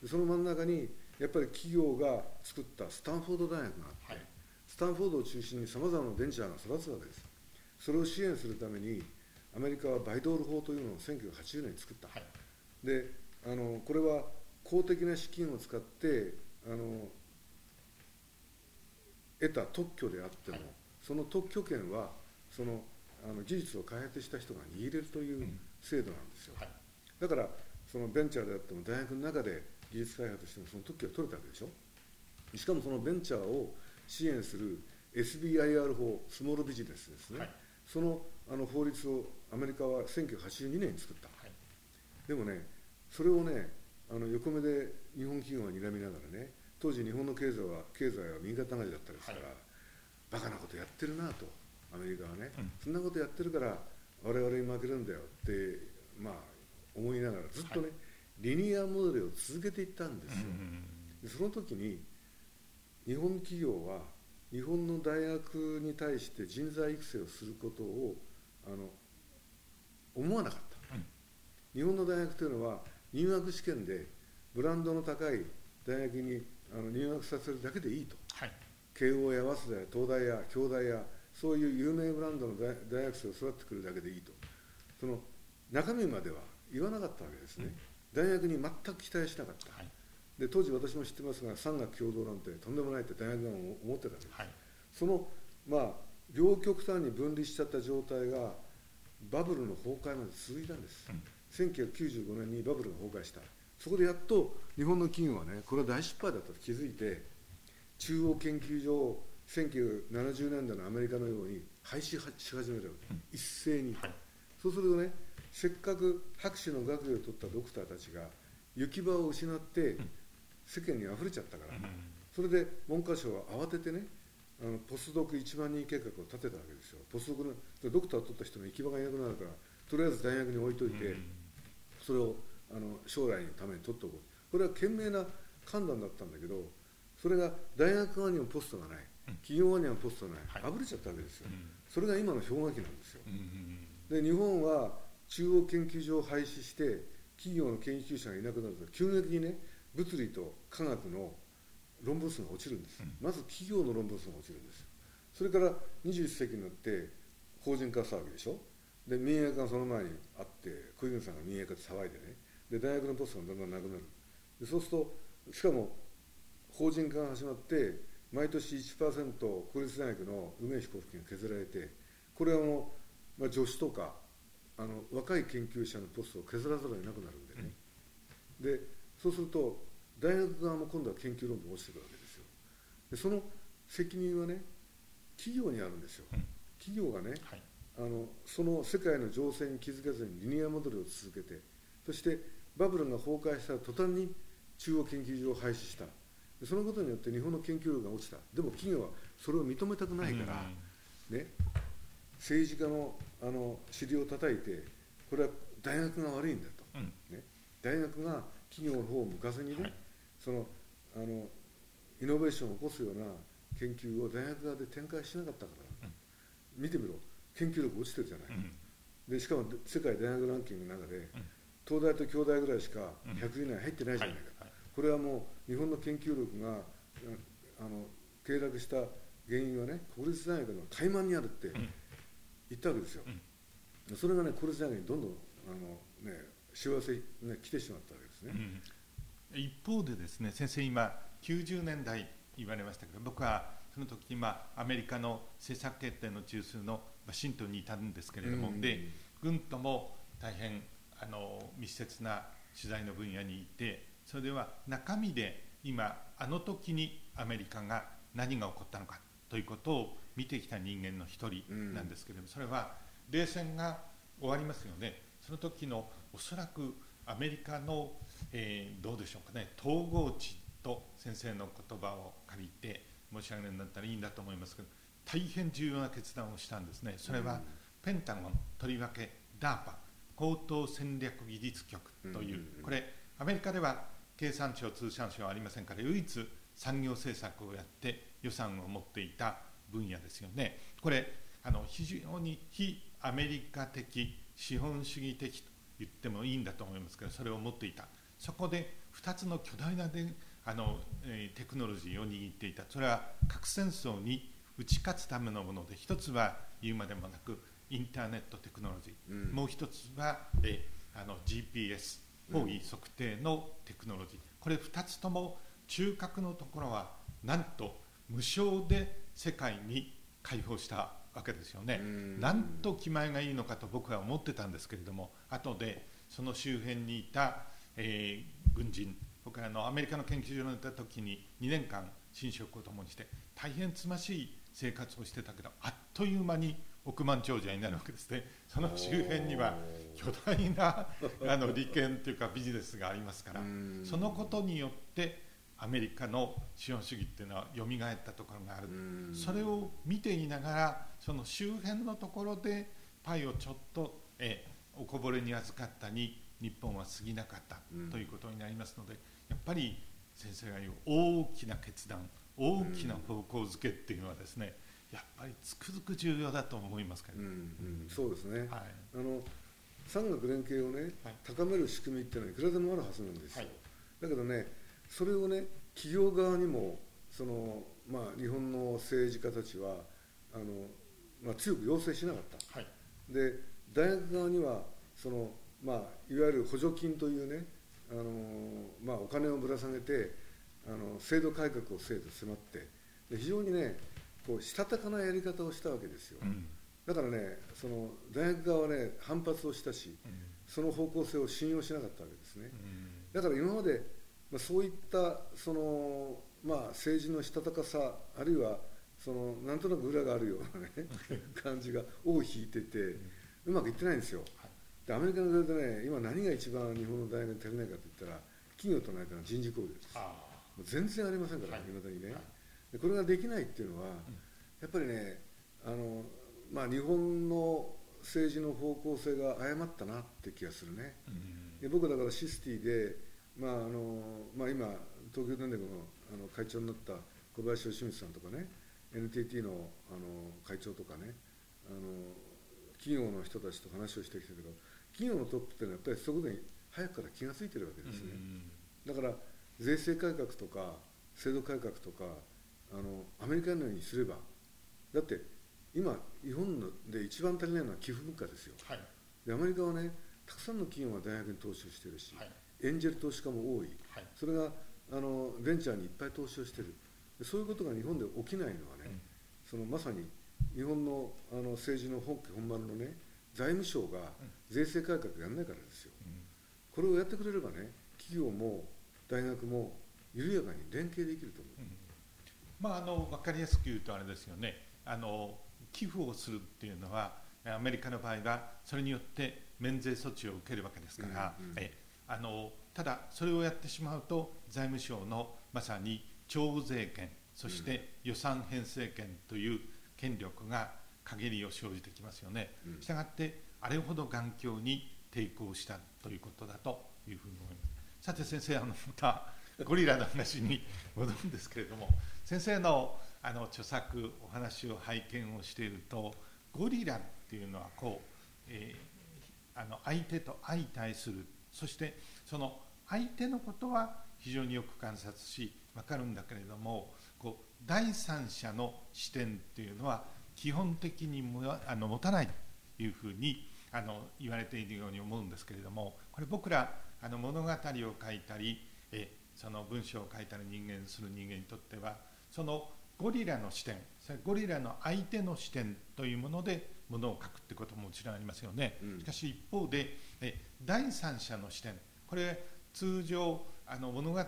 その真ん中にやっぱり企業が作ったスタンフォード大学があって、スタンフォードを中心にさまざまなベンチャーが育つわけですそれを支援するためにアメリカはバイドール法というのを1980年に作った、はい、であのこれは公的な資金を使ってあの得た特許であっても、はい、その特許権はそのあの技術を開発した人が握れるという制度なんですよ、はい、だからそのベンチャーであっても大学の中で技術開発してもその特許が取れたわけでしょ。しかもそのベンチャーを支援する SBIR 法スモールビジネスですね、はいそのあの法律をアメリカは1982年に作った、はい、でもねそれをねあの横目で日本企業が睨みながらね当時日本の経済は経済は右肩上がりだったですから、はい、バカなことやってるなとアメリカはね、うん、そんなことやってるから我々に負けるんだよってまあ思いながらずっとね、はい、リニアモデルを続けていったんですよ、でその時に日本企業は日本の大学に対して人材育成をすることをあの思わなかった、うん、日本の大学というのは入学試験でブランドの高い大学にあの入学させるだけでいいと、はい、慶応や早稲田や東大や京大やそういう有名ブランドの大学生を育ってくるだけでいいと。その中身までは言わなかったわけですね、うん、大学に全く期待しなかった、はいで当時私も知ってますが産学共同なんてとんでもないって大学が思ってたわけです、はい、そのまあ両極端に分離しちゃった状態がバブルの崩壊まで続いたんです、うん、1995年にバブルが崩壊した。そこでやっと日本の企業はねこれは大失敗だと気づいて中央研究所を1970年代のアメリカのように廃止し始めたわけ、うん、一斉に、はい、そうするとねせっかく博士の学位を取ったドクターたちが行き場を失って、うん世間に溢れちゃったから、それで文科省は慌ててねあのポスドク1万人計画を立てたわけですよ。ポスドクのドクターを取った人の行き場がいなくなるからとりあえず大学に置いといて、それをあの将来のために取っておこう。これは賢明な判断だったんだけどそれが大学側にもポストがない企業側にはポストがない、あぶれちゃったわけですよ、それが今の氷河期なんですよ、で日本は中央研究所を廃止して企業の研究者がいなくなると急激にね物理と科学の論文数が落ちるんです、うん、まず企業の論文数が落ちるんです。それから21世紀になって法人化騒ぎでしょ？で民営化がその前にあって小泉さんが民営化で騒いでね。で大学のポストがだんだんなくなる。でそうするとしかも法人化が始まって毎年1%国立大学の運営費交付金が削られてこれはあの、まあ、助手とかあの若い研究者のポストを削らざるを得なくなるんでね、うん、でそうすると大学側も今度は研究論文が落ちてくるわけですよ。でその責任はね企業にあるんですよ、うん、企業がね、はい、あのその世界の情勢に気づかずにリニアモデルを続けてそしてバブルが崩壊したら途端に中央研究所を廃止した。そのことによって日本の研究力が落ちた。でも企業はそれを認めたくないから、ね、政治家のあの尻を叩いてこれは大学が悪いんだと、うん、ね、大学が企業の方を向かずにね、はい、そのあのイノベーションを起こすような研究を大学側で展開しなかったから、うん、見てみろ。研究力落ちてるじゃない、うん、でしかも世界大学ランキングの中で、東大と京大ぐらいしか100位以内入ってないじゃないか、はいはい、これはもう日本の研究力があの経絡した原因はね国立大学の怠慢にあるって言ったわけですよ、うん、それがね国立大学にどんどんあの、ね、幸せ、ね、来てしまったわけですね、うん、一方でですね先生今90年代言われましたけど僕はその時今アメリカの政策決定の中枢のワシントンにいたんですけれども、うん、で軍とも大変あの密接な取材の分野にいてそれでは中身で今あの時にアメリカが何が起こったのかということを見てきた人間の一人なんですけれども、それは冷戦が終わりますよね。その時のおそらくアメリカの、えー、どうでしょうかね。統合地と先生の言葉を借りて申し上げるんだったらいいんだと思いますけど大変重要な決断をしたんですね。それはペンタゴンとりわけ DARPA 高等戦略技術局というこれアメリカでは経産省通産省はありませんから唯一産業政策をやって予算を持っていた分野ですよね。これあの非常に非アメリカ的資本主義的と言ってもいいんだと思いますけどそれを持っていたそこで2つの巨大なであの、えー、テクノロジーを握っていた。それは核戦争に打ち勝つためのもので1つは言うまでもなくインターネットテクノロジー、うん、もう1つは、えー、あの GPS 方位測定のテクノロジー、これ2つとも中核のところはなんと無償で世界に開放したわけですよね。なんと気前がいいのかと僕は思ってたんですけれども後でその周辺にいた、えー、軍人僕はあのアメリカの研究所にいた時に2年間寝食を共にして大変つましい生活をしてたけどあっという間に億万長者になるわけですね。その周辺には巨大なあの利権というかビジネスがありますからそのことによってアメリカの資本主義っていうのは蘇ったところがある。それを見ていながらその周辺のところでパイをちょっとえおこぼれに預かったに日本は過ぎなかったということになりますのでやっぱり先生が言う大きな決断大きな方向づけっていうのはですねやっぱりつくづく重要だと思いますけど、うんうん、そうですね、はい、あの産学連携をね、はい、高める仕組みっていうのはいくらでもあるはずなんですよ、はい、だけどねそれをね企業側にもその、まあ、日本の政治家たちはあの、まあ、強く要請しなかった、はい、で大学側にはその、まあ、いわゆる補助金というねあの、まあ、お金をぶら下げてあの制度改革をせえと迫って非常にねこうしたたかなやり方をしたわけですよ、うん、だからねその大学側はね反発をしたし、うん、その方向性を信用しなかったわけですね、だから今まで、まあ、そういったその、まあ、政治のしたたかさあるいはそのなんとなく裏があるようなね 感じが尾を引いてて、うまくいってないんですよ、でアメリカの大学でね今何が一番日本の大学に足りないかといったら企業との間の人事交流です。全然ありませんから、い。まだにね、はい。でこれができないっていうのは、やっぱりねあの、まあ、日本の政治の方向性が誤ったなって気がするね、で僕だからシスティで、まああのまあ、今東京電力のあの会長になった小林義光さんとかね NTT のあの会長とかねあの企業の人たちと話をしてきたけど企業のトップっていうのはやっぱりそこで早くから気が付いてるわけですね、だから税制改革とか制度改革とかあのアメリカのようにすればだって今日本で一番足りないのは寄付文化ですよ、はい、でアメリカはねたくさんの企業が大学に投資をしてるし、はい、エンジェル投資家も多い、はい、それがあのベンチャーにいっぱい投資をしてる。そういうことが日本で起きないのはね、うん、そのまさに日本のあの政治の本家本番のね財務省が税制改革やらないからですよ、うん、これをやってくれればね企業も大学も緩やかに連携できると思う、うん、まああの分かりやすく言うとあれですよね。あの寄付をするっていうのはアメリカの場合はそれによって免税措置を受けるわけですから、うんうん、えあのただそれをやってしまうと財務省のまさに徴税権そして予算編成権という権力が限りを生じてきますよね。したがってあれほど眼鏡に抵抗したということだというふうに思います。さて先生あのまたゴリラの話に戻るんですけれども 先生のあの著作お話を拝見をしているとゴリラっていうのはこう、えー、あの相手と相対するそしてその相手のことは非常によく観察し分かるんだけれどもこう第三者の視点っていうのは基本的にあの持たないというふうにあの言われているように思うんですけれどもこれ僕らあの物語を書いたりえその文章を書いたり人間する人間にとってはそのゴリラの視点それゴリラの相手の視点というものでものを書くってことももちろんありますよね、うん、しかし一方でえ第三者の視点これ通常あの物語を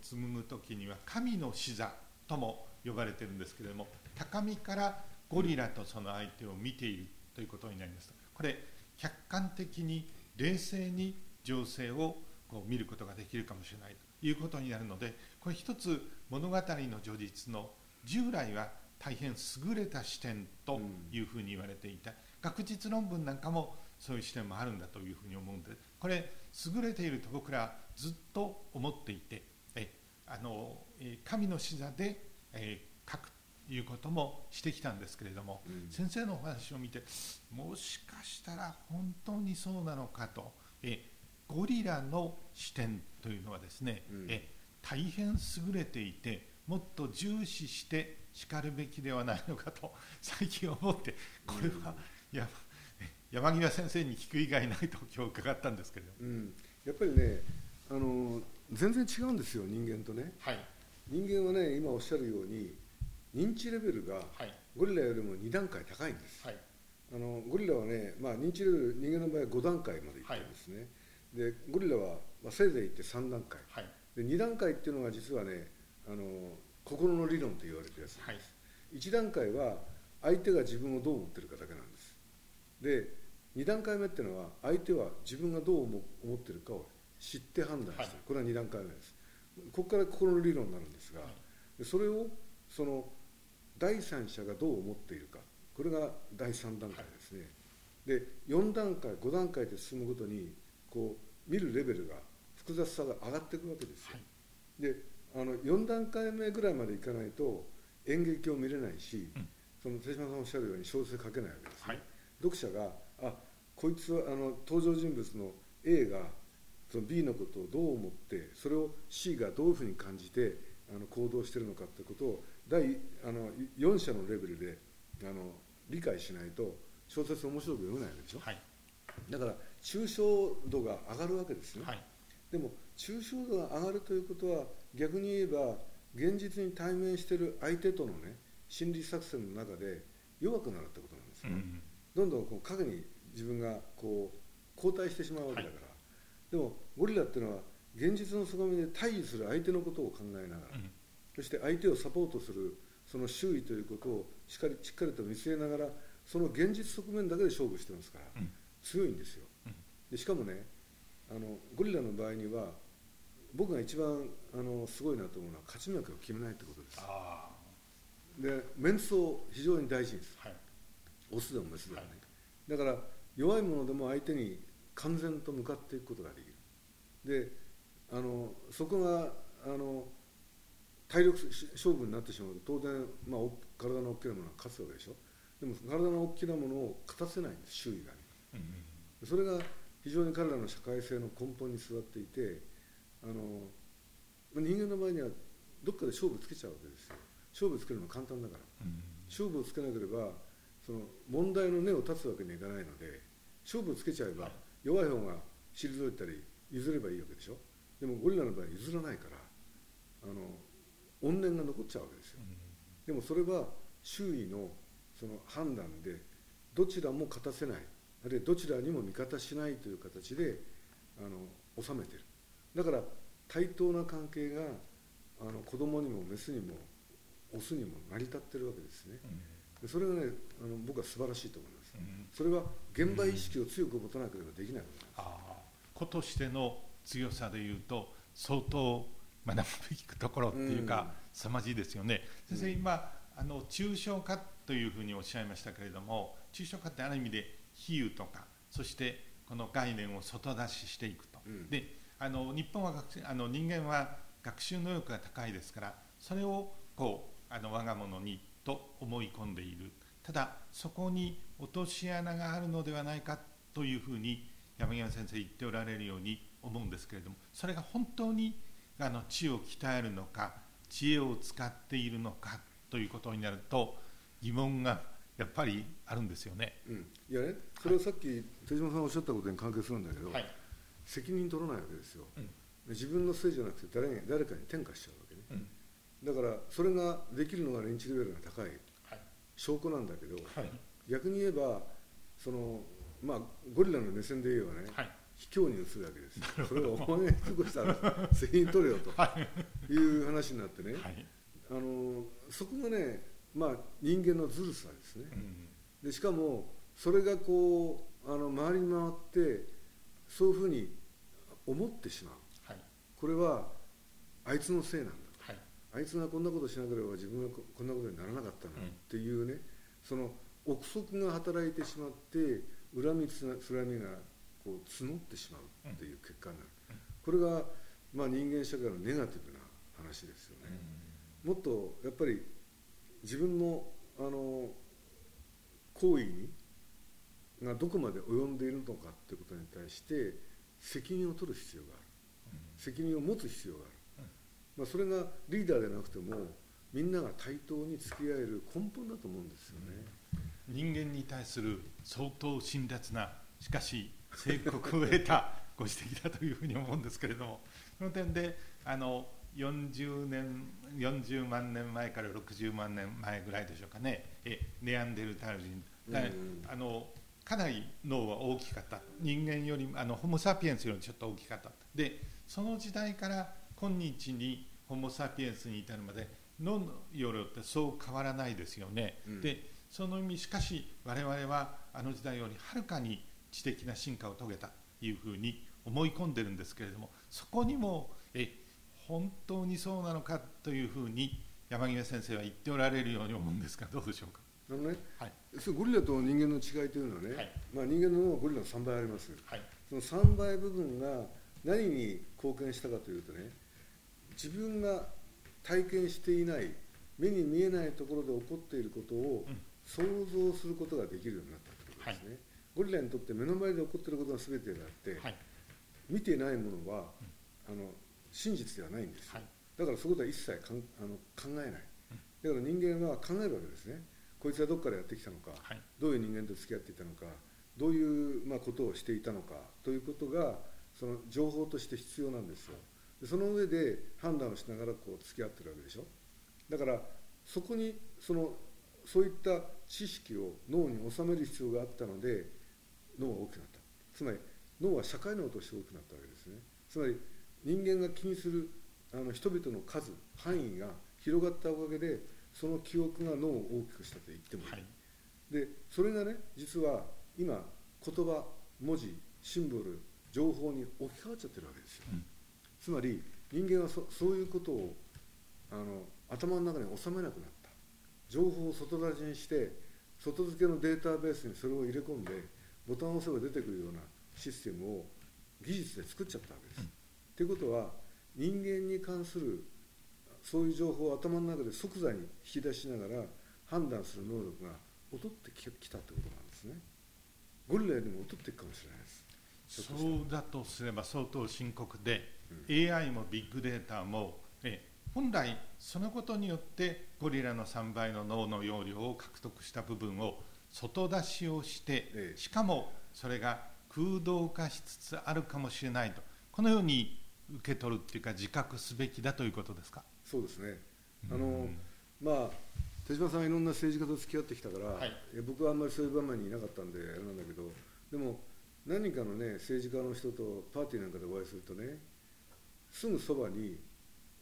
紡ぐ時には神の視座とも呼ばれてるんですけれども高みからゴリラとその相手を見ているということになります。これ客観的に冷静に情勢をこう見ることができるかもしれないということになるのでこれ一つ物語の叙述の従来は大変優れた視点というふうに言われていた、学術論文なんかもそういう視点もあるんだというふうに思うんでこれ優れていると僕らずっと思っていてあの神の視座で、え書くということもしてきたんですけれども、うん、先生のお話を見てもしかしたら本当にそうなのかとえゴリラの視点というのはですね、うん、え大変優れていてもっと重視してしかるべきではないのかと最近思ってこれは、うん、や山際先生に聞く以外ないと今日伺ったんですけれど、うん、やっぱりねあの全然違うんですよ人間とね、はい、人間はね今おっしゃるように認知レベルがゴリラよりも2段階高いんです、はい、あのゴリラはね、まあ、認知レベル人間の場合は5段階までいってるんですね、はい。でゴリラは、まあ、せいぜいいって3段階、はい、で2段階っていうのが実はねあの心の理論と言われてるやつなんです、はい、1段階は相手が自分をどう思ってるかだけなんです。で2段階目っていうのは相手は自分がどう思ってるかを知って判断してる、はい、これは2段階目です。ここから心の理論になるんですが、はい、それをその第三者がどう思っているか。これが第3段階ですね、で4段階5段階で進むごとにこう見るレベルが複雑さが上がっていくわけですよ、はい、であの4段階目ぐらいまでいかないと演劇を見れないし、うん、その手島さんおっしゃるように小説書けないわけですね、はい、読者があこいつはあの登場人物の A がその B のことをどう思ってそれを C がどういうふうに感じてあの行動してるのかってことを第あの4者のレベルであの理解しないと小説面白く読めないわけでしょ、はい、だから抽象度が上がるわけですね、はい、でも抽象度が上がるということは逆に言えば現実に対面している相手とのね心理作戦の中で弱くなるってことなんですね、うん、どんどんこう影に自分がこう後退してしまうわけだから、はい、でもゴリラっていうのは現実の凄みで対峙する相手のことを考えながら、うん、そして相手をサポートするその周囲ということをしっかりしっかりと見据えながらその現実側面だけで勝負してますから、うん、強いんですよ。でしかもねあのゴリラの場合には僕が一番あのすごいなと思うのは勝ち負けを決めないってことです。でメンツを非常に大事にす。る、はい、オスでもメスでもね、はい、だから弱いものでも相手に完全と向かっていくことができる。であのそこがあの体力勝負になってしまう。と当然、まあ、体の大きなものは勝つわけでしょ。でも体の大きなものを勝たせないんです周囲がね、うんうん、それが非常に彼らの社会性の根本に座っていてあの人間の場合にはどっかで勝負つけちゃうわけですよ。勝負つけるの簡単だから、うん、勝負をつけなければその問題の根を断つわけにはいかないので勝負をつけちゃえば弱い方が退いたり譲ればいいわけでしょ？でもゴリラの場合譲らないからあの怨念が残っちゃうわけですよ、でもそれは周囲のその判断でどちらも勝たせない。あるいはどちらにも味方しないという形であの収めてる。だから対等な関係があの子供にもメスにもオスにも成り立ってるわけですね、うん、それがねあの僕は素晴らしいと思います、うん、それは現場意識を強く持たなければできない。ことなんです、子としての強さでいうと相当学ぶべきところっていうか、凄まじいですよね。先生今あの抽象化というふうにおっしゃいましたけれども抽象化ってある意味で比喩とかそしてこの概念を外出ししていくと、うん、であの日本はあの人間は学習能力が高いですからそれをこうあの我が物にと思い込んでいるただそこに落とし穴があるのではないかというふうに山際先生言っておられるように思うんですけれどもそれが本当にあの知を鍛えるのか知恵を使っているのかということになると疑問がやっぱりあるんですよね。うん、いやねそれはさっき手島さんおっしゃったことに関係するんだけど、はい、責任取らないわけですよ、うん、自分のせいじゃなくて誰誰かに転嫁しちゃうわけね、うん、だからそれができるのが認知レベルが高い証拠なんだけど、はい、逆に言えばそのまあゴリラの目線で言えばね、はい。卑怯に映るわけです。それはお前が引っ越したら責任取れよとい。う話になってね、はい、あのそこがね、まあ、人間のずるさですね、うん、でしかもそれがこうあの周りに回ってそういうふうに思ってしまう、はい、これはあいつのせいなんだあいつがこんなことしなければ自分がこんなことにならなかったのっていうね、うん、その憶測が働いてしまって恨みつらみがこう募ってしまうっていう結果になる、これが、まあ、人間社会のネガティブな話ですよね、もっとやっぱり自分のあの行為にがどこまで及んでいるのかっていうことに対して責任を取る必要がある、責任を持つ必要がある、まあ、それがリーダーでなくてもみんなが対等に付き合える根本だと思うんですよね、人間に対する相当辛辣なしかし正告を得たご指摘だというふうに思うんですけれどもその点であの40年40万年前から60万年前ぐらいでしょうかね。えネアンデルタール人、あのかなり脳は大きかった。人間よりあのホモ・サピエンスよりちょっと大きかった。でその時代から今日にホモ・サピエンスに至るまで脳の容量ってそう変わらないですよね、うん、でその意味しかし我々はあの時代よりはるかに知的な進化を遂げたというふうに思い込んでるんですけれどもそこにもえ本当にそうなのかというふうに山際先生は言っておられるように思うんですがどうでしょうか？あのね、はい、ゴリラと人間の違いというのはね、はい、まあ、人間の脳はゴリラの3倍あります、はい、その3倍部分が何に貢献したかというとね自分が体験していない目に見えないところで起こっていることを想像することができるようになったということですね、ゴリラにとって目の前で起こっていることが全てであって、はい、見てないものは、うん、あの真実ではないんです。よ、はい、だからそういうことは一切かんあの考えない、だから人間は考えるわけですね。こいつはどこからやってきたのか、はい、どういう人間と付き合っていたのかどういう、まあ、ことをしていたのかということがその情報として必要なんですよ。でその上で判断をしながらこう付き合ってるわけでしょ？だからそこにそのそういった知識を脳に収める必要があったので脳が大きくなった。つまり脳は社会脳として大きくなったわけですね。つまり人間が気にするあの人々の数範囲が広がったおかげでその記憶が脳を大きくしたと言ってもいい、はい、でそれがね実は今言葉文字シンボル情報に置き換わっちゃってるわけですよ、うん、つまり人間はそそういうことをあの頭の中に収めなくなった情報を外出しにして外付けのデータベースにそれを入れ込んでボタンを押せば出てくるようなシステムを技術で作っちゃったわけです。と、うん、いうことは人間に関するそういう情報を頭の中で即座に引き出しながら判断する能力が劣ってきたってことなんですね。ゴリラよりも劣っていくかもしれないです。そうだとすれば相当深刻で、うん、AI もビッグデータもえ本来そのことによってゴリラの3倍の脳の容量を獲得した部分を外出しをして、しかもそれが空洞化しつつあるかもしれないと。このように受け取るっていうか自覚すべきだということですか？そうですね。あの、まあ手島さんいろんな政治家と付き合ってきたから、はい、僕はあんまりそういう場面にいなかったんであれなんだけどでも何人かのね政治家の人とパーティーなんかでお会いするとねすぐそばに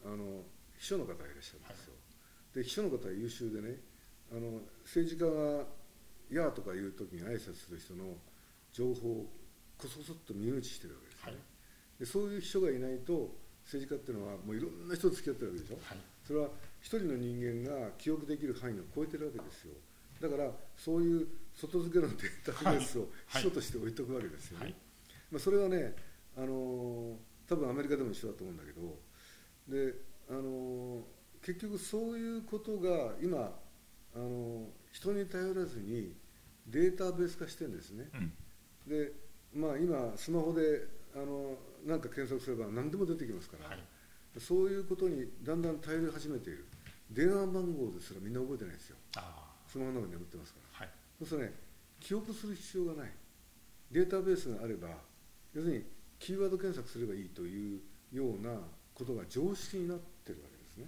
あの秘書の方がいらっしゃるんですよ、はい、で秘書の方は優秀でねあの政治家が「や」とか言う時に挨拶する人の情報をこそこそっと見打ちしてるわけですね、はい、でそういう秘書がいないと政治家っていうのはもういろんな人と付き合ってるわけでしょ、はい、それは一人の人間が記憶できる範囲を超えてるわけですよ。だからそういう外付けのデータベースを秘書として置いとくわけですよね、はい、まあ、それはねあの多分アメリカでも一緒だと思うんだけどであの結局そういうことが今あの人に頼らずにデータベース化してるんですね、うん、でまあ今スマホであのなんか検索すれば何でも出てきますから、はい、そういうことにだんだん頼り始めている。電話番号ですらみんな覚えてないですよ。スマホの中に眠ってますから、はい、そうするとね記憶する必要がない。データベースがあれば要するにキーワード検索すればいいというようなことが常識になってるわけですね。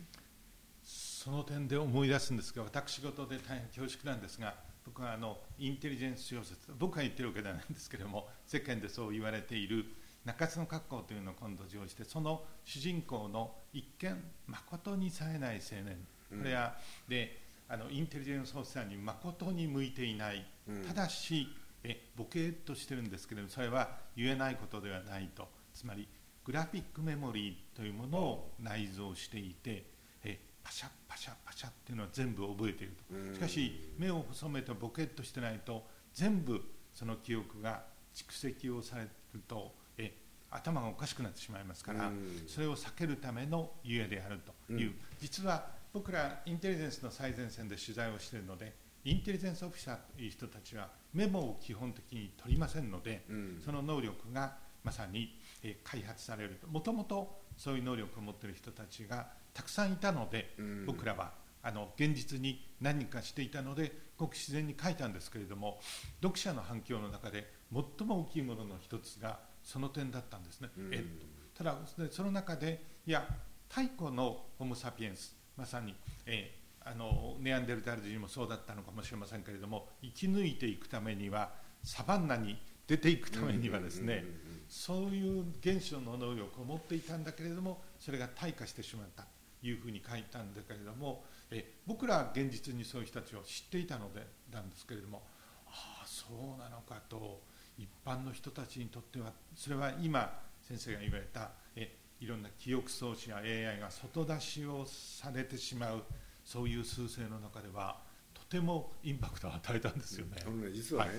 その点で思い出すんですが私事で大変恐縮なんですが僕はあのインテリジェンス小説僕が言ってるわけではないんですけれども世間でそう言われている中津の格好というのを今度上してその主人公の一見誠に冴えない青年。これは、であのインテリジェンスオフィサーに誠に向いていない、ただしえボケっとしてるんですけれどもそれは言えないことではないと。つまりグラフィックメモリーというものを内蔵していてえパシャパシャパシャっていうのは全部覚えていると。しかし目を細めてボケっとしてないと全部その記憶が蓄積をされるとえ頭がおかしくなってしまいますからそれを避けるためのゆえであるという。実は僕らインテリジェンスの最前線で取材をしているのでインテリジェンスオフィサーという人たちはメモを基本的に取りませんので、その能力がまさに開発されるもともとそういう能力を持っている人たちがたくさんいたので、僕らはあの現実に何かしていたのでごく自然に書いたんですけれども読者の反響の中で最も大きいものの一つがその点だったんですね。えっと、ただその中でいや太古のホモ・サピエンスまさに、えー、あのネアンデルタル人もそうだったのかもしれませんけれども生き抜いていくためにはサバンナに出ていくためにはですねそういう現象の能力を持っていたんだけれどもそれが退化してしまったというふうに書いたんだけれどもえ僕らは現実にそういう人たちを知っていたのでなんですけれどもああそうなのかと一般の人たちにとってはそれは今先生が言われたえいろんな記憶装置や AI が外出しをされてしまうそういう数勢の中ではとてもインパクトを与えたんですよね。あのね実はね、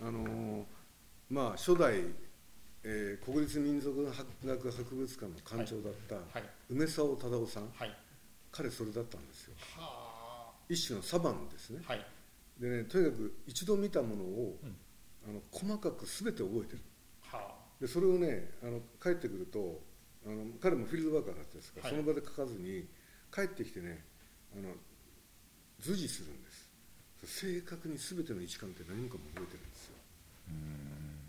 はい、あのまあ初代、えー、国立民族学博物館の館長だった梅沢忠夫さん、はい、彼それだったんですよ。一種のサバンですね。はい、でねとにかく一度見たものを、うん、あの細かく全て覚えてる。でそれをねあの帰ってくるとあの彼もフィールドワーカーだったですから、はい、その場で書かずに帰ってきてねあの図示するんです。正確に全ての位置関係何かも覚えてるんですよ。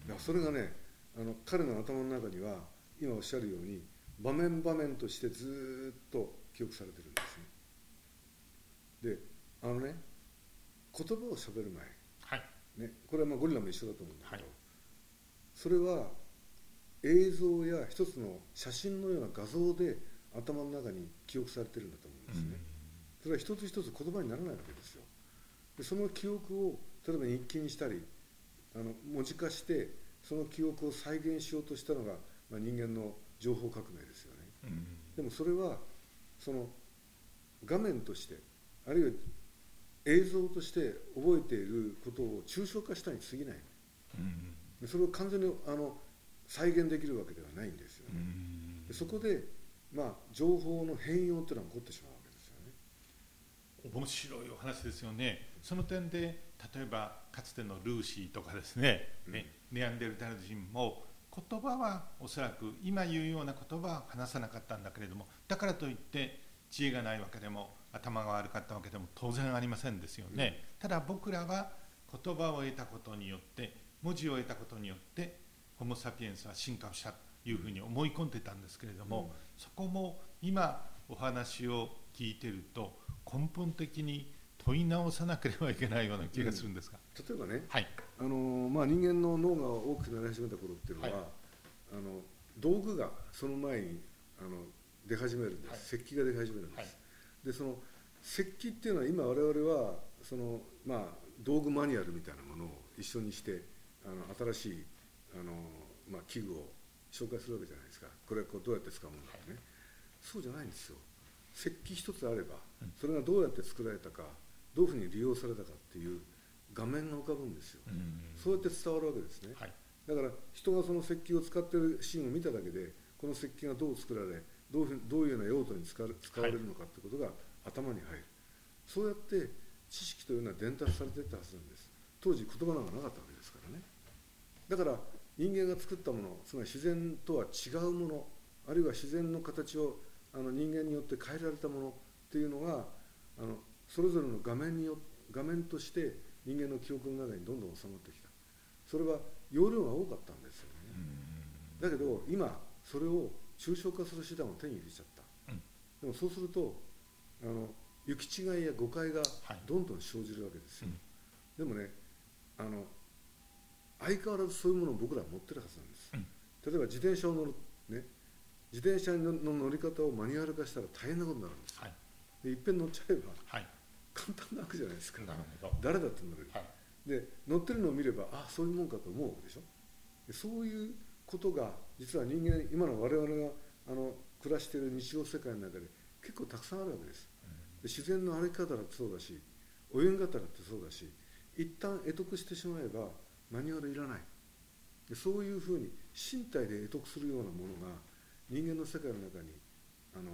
だからそれがねあの彼の頭の中には今おっしゃるように場面場面としてずっと記憶されてるんですね。であのね言葉をしゃべる前、はい。ね、これはまあゴリラも一緒だと思うんだけど、はい、それは映像や一つの写真のような画像で頭の中に記憶されてるんだと思うんですね、それは一つ一つ言葉にならないわけですよ。でその記憶を例えば日記にしたりあの文字化してその記憶を再現しようとしたのが、まあ、人間の情報革命ですよね、でもそれはその画面としてあるいは映像として覚えていることを抽象化したに過ぎない、それを完全にあの再現できるわけではないんですよね。でそこで、まあ、情報の変容というのが起こってしまう。面白いお話ですよね。その点で例えばかつてのルーシーとかですね。うん、ねネアンデルタル人も言葉はおそらく今言うような言葉は話さなかったんだけれどもだからといって知恵がないわけでも頭が悪かったわけでも当然ありませんですよね、うん、ただ僕らは言葉を得たことによって文字を得たことによってホモ・サピエンスは進化をしたというふうに思い込んでたんですけれども、うん、そこも今お話を聞いてると根本的に問い直さなければいけないような気がするんですが、うん、例えばね、はい。あのまあ、人間の脳が大きくなり始めた頃っていうのは、はい、あの道具がその前にあの出始めるんです、はい、石器が出始めるんです、はい、でその石器っていうのは今我々はその、まあ、道具マニュアルみたいなものを一緒にしてあの新しいあの、まあ、器具を紹介するわけじゃないですか。これはこうどうやって使うものかね、そうじゃないんですよ石器一つあればそれがどうやって作られたかどういうふうに利用されたかっていう画面が浮かぶんですよ、そうやって伝わるわけですね、はい、だから人がその石器を使ってるシーンを見ただけでこの石器がどう作られどういうどういうような用途に使わ使われるのかってことが頭に入る、そうやって知識というのは伝達されていったはずなんです。当時言葉なんかなかったわけですからね。だから人間が作ったものつまり自然とは違うものあるいは自然の形をあの人間によって変えられたものっていうのがあのそれぞれの画面によ画面として人間の記憶の中にどんどん収まってきた。それは容量が多かったんですよね。だけど今それを抽象化する手段を手に入れちゃった、うん、でもそうするとあの行き違いや誤解がどんどん生じるわけですよ、はいうん、でもねあの相変わらずそういうものを僕らは持ってるはずなんです、うん、例えば自転車を乗るね自転車の乗り方をマニュアル化したら大変なことになるんです、はい、でいっぺん乗っちゃえば、はい、簡単なわけじゃないですか。誰だって乗れる、はい、で乗ってるのを見ればああそういうもんかと思うわけでしょ。でそういうことが実は人間今の我々があの暮らしている日常世界の中で結構たくさんあるわけです、で自然の歩き方だってそうだし泳ぎ方だってそうだし一旦得得してしまえばマニュアルいらない。でそういうふうに身体で得得するようなものが人間の世界の中にあの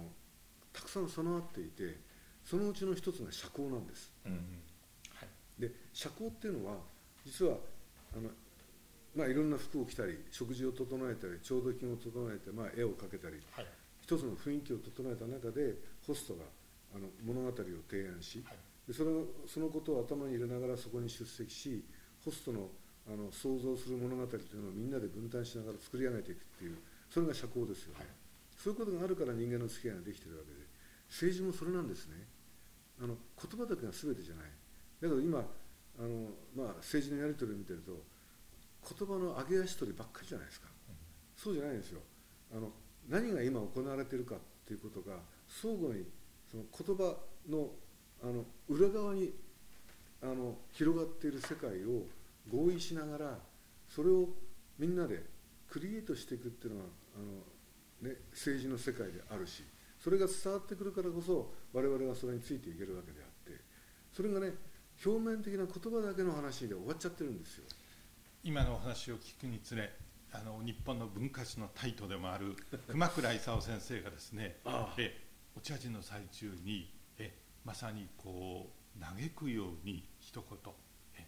たくさん備わっていてそのうちの一つが社交なんです、うんはい、で社交っていうのは実はあの、まあ、いろんな服を着たり食事を整えたり調度品を整えて、まあ、絵を描けたり、はい、一つの雰囲気を整えた中でホストがあの物語を提案し、はい、でそれそのことを頭に入れながらそこに出席しホストのあの想像する物語というのをみんなで分担しながら作り上げていくっていうそれが社交ですよ。ね、はい、そういうことがあるから人間の付き合いができてるわけで。政治もそれなんですね。あの言葉だけが全てじゃない。だけど今あの、まあ、政治のやり取りを見てると言葉の上げ足取りばっかりじゃないですか、うん、そうじゃないんですよ。あの何が今行われているかっていうことが相互にその言葉のあの裏側にあの広がっている世界を合意しながらそれをみんなでクリエイトしていくっていうのがあの、ね、政治の世界であるしそれが伝わってくるからこそ我々がそれについていけるわけであってそれがね表面的な言葉だけの話で終わっちゃってるんですよ。今のお話を聞くにつれあの日本の文化史のタイトでもある 熊倉勲先生がですねえお茶事の最中にえまさにこう嘆くように一言え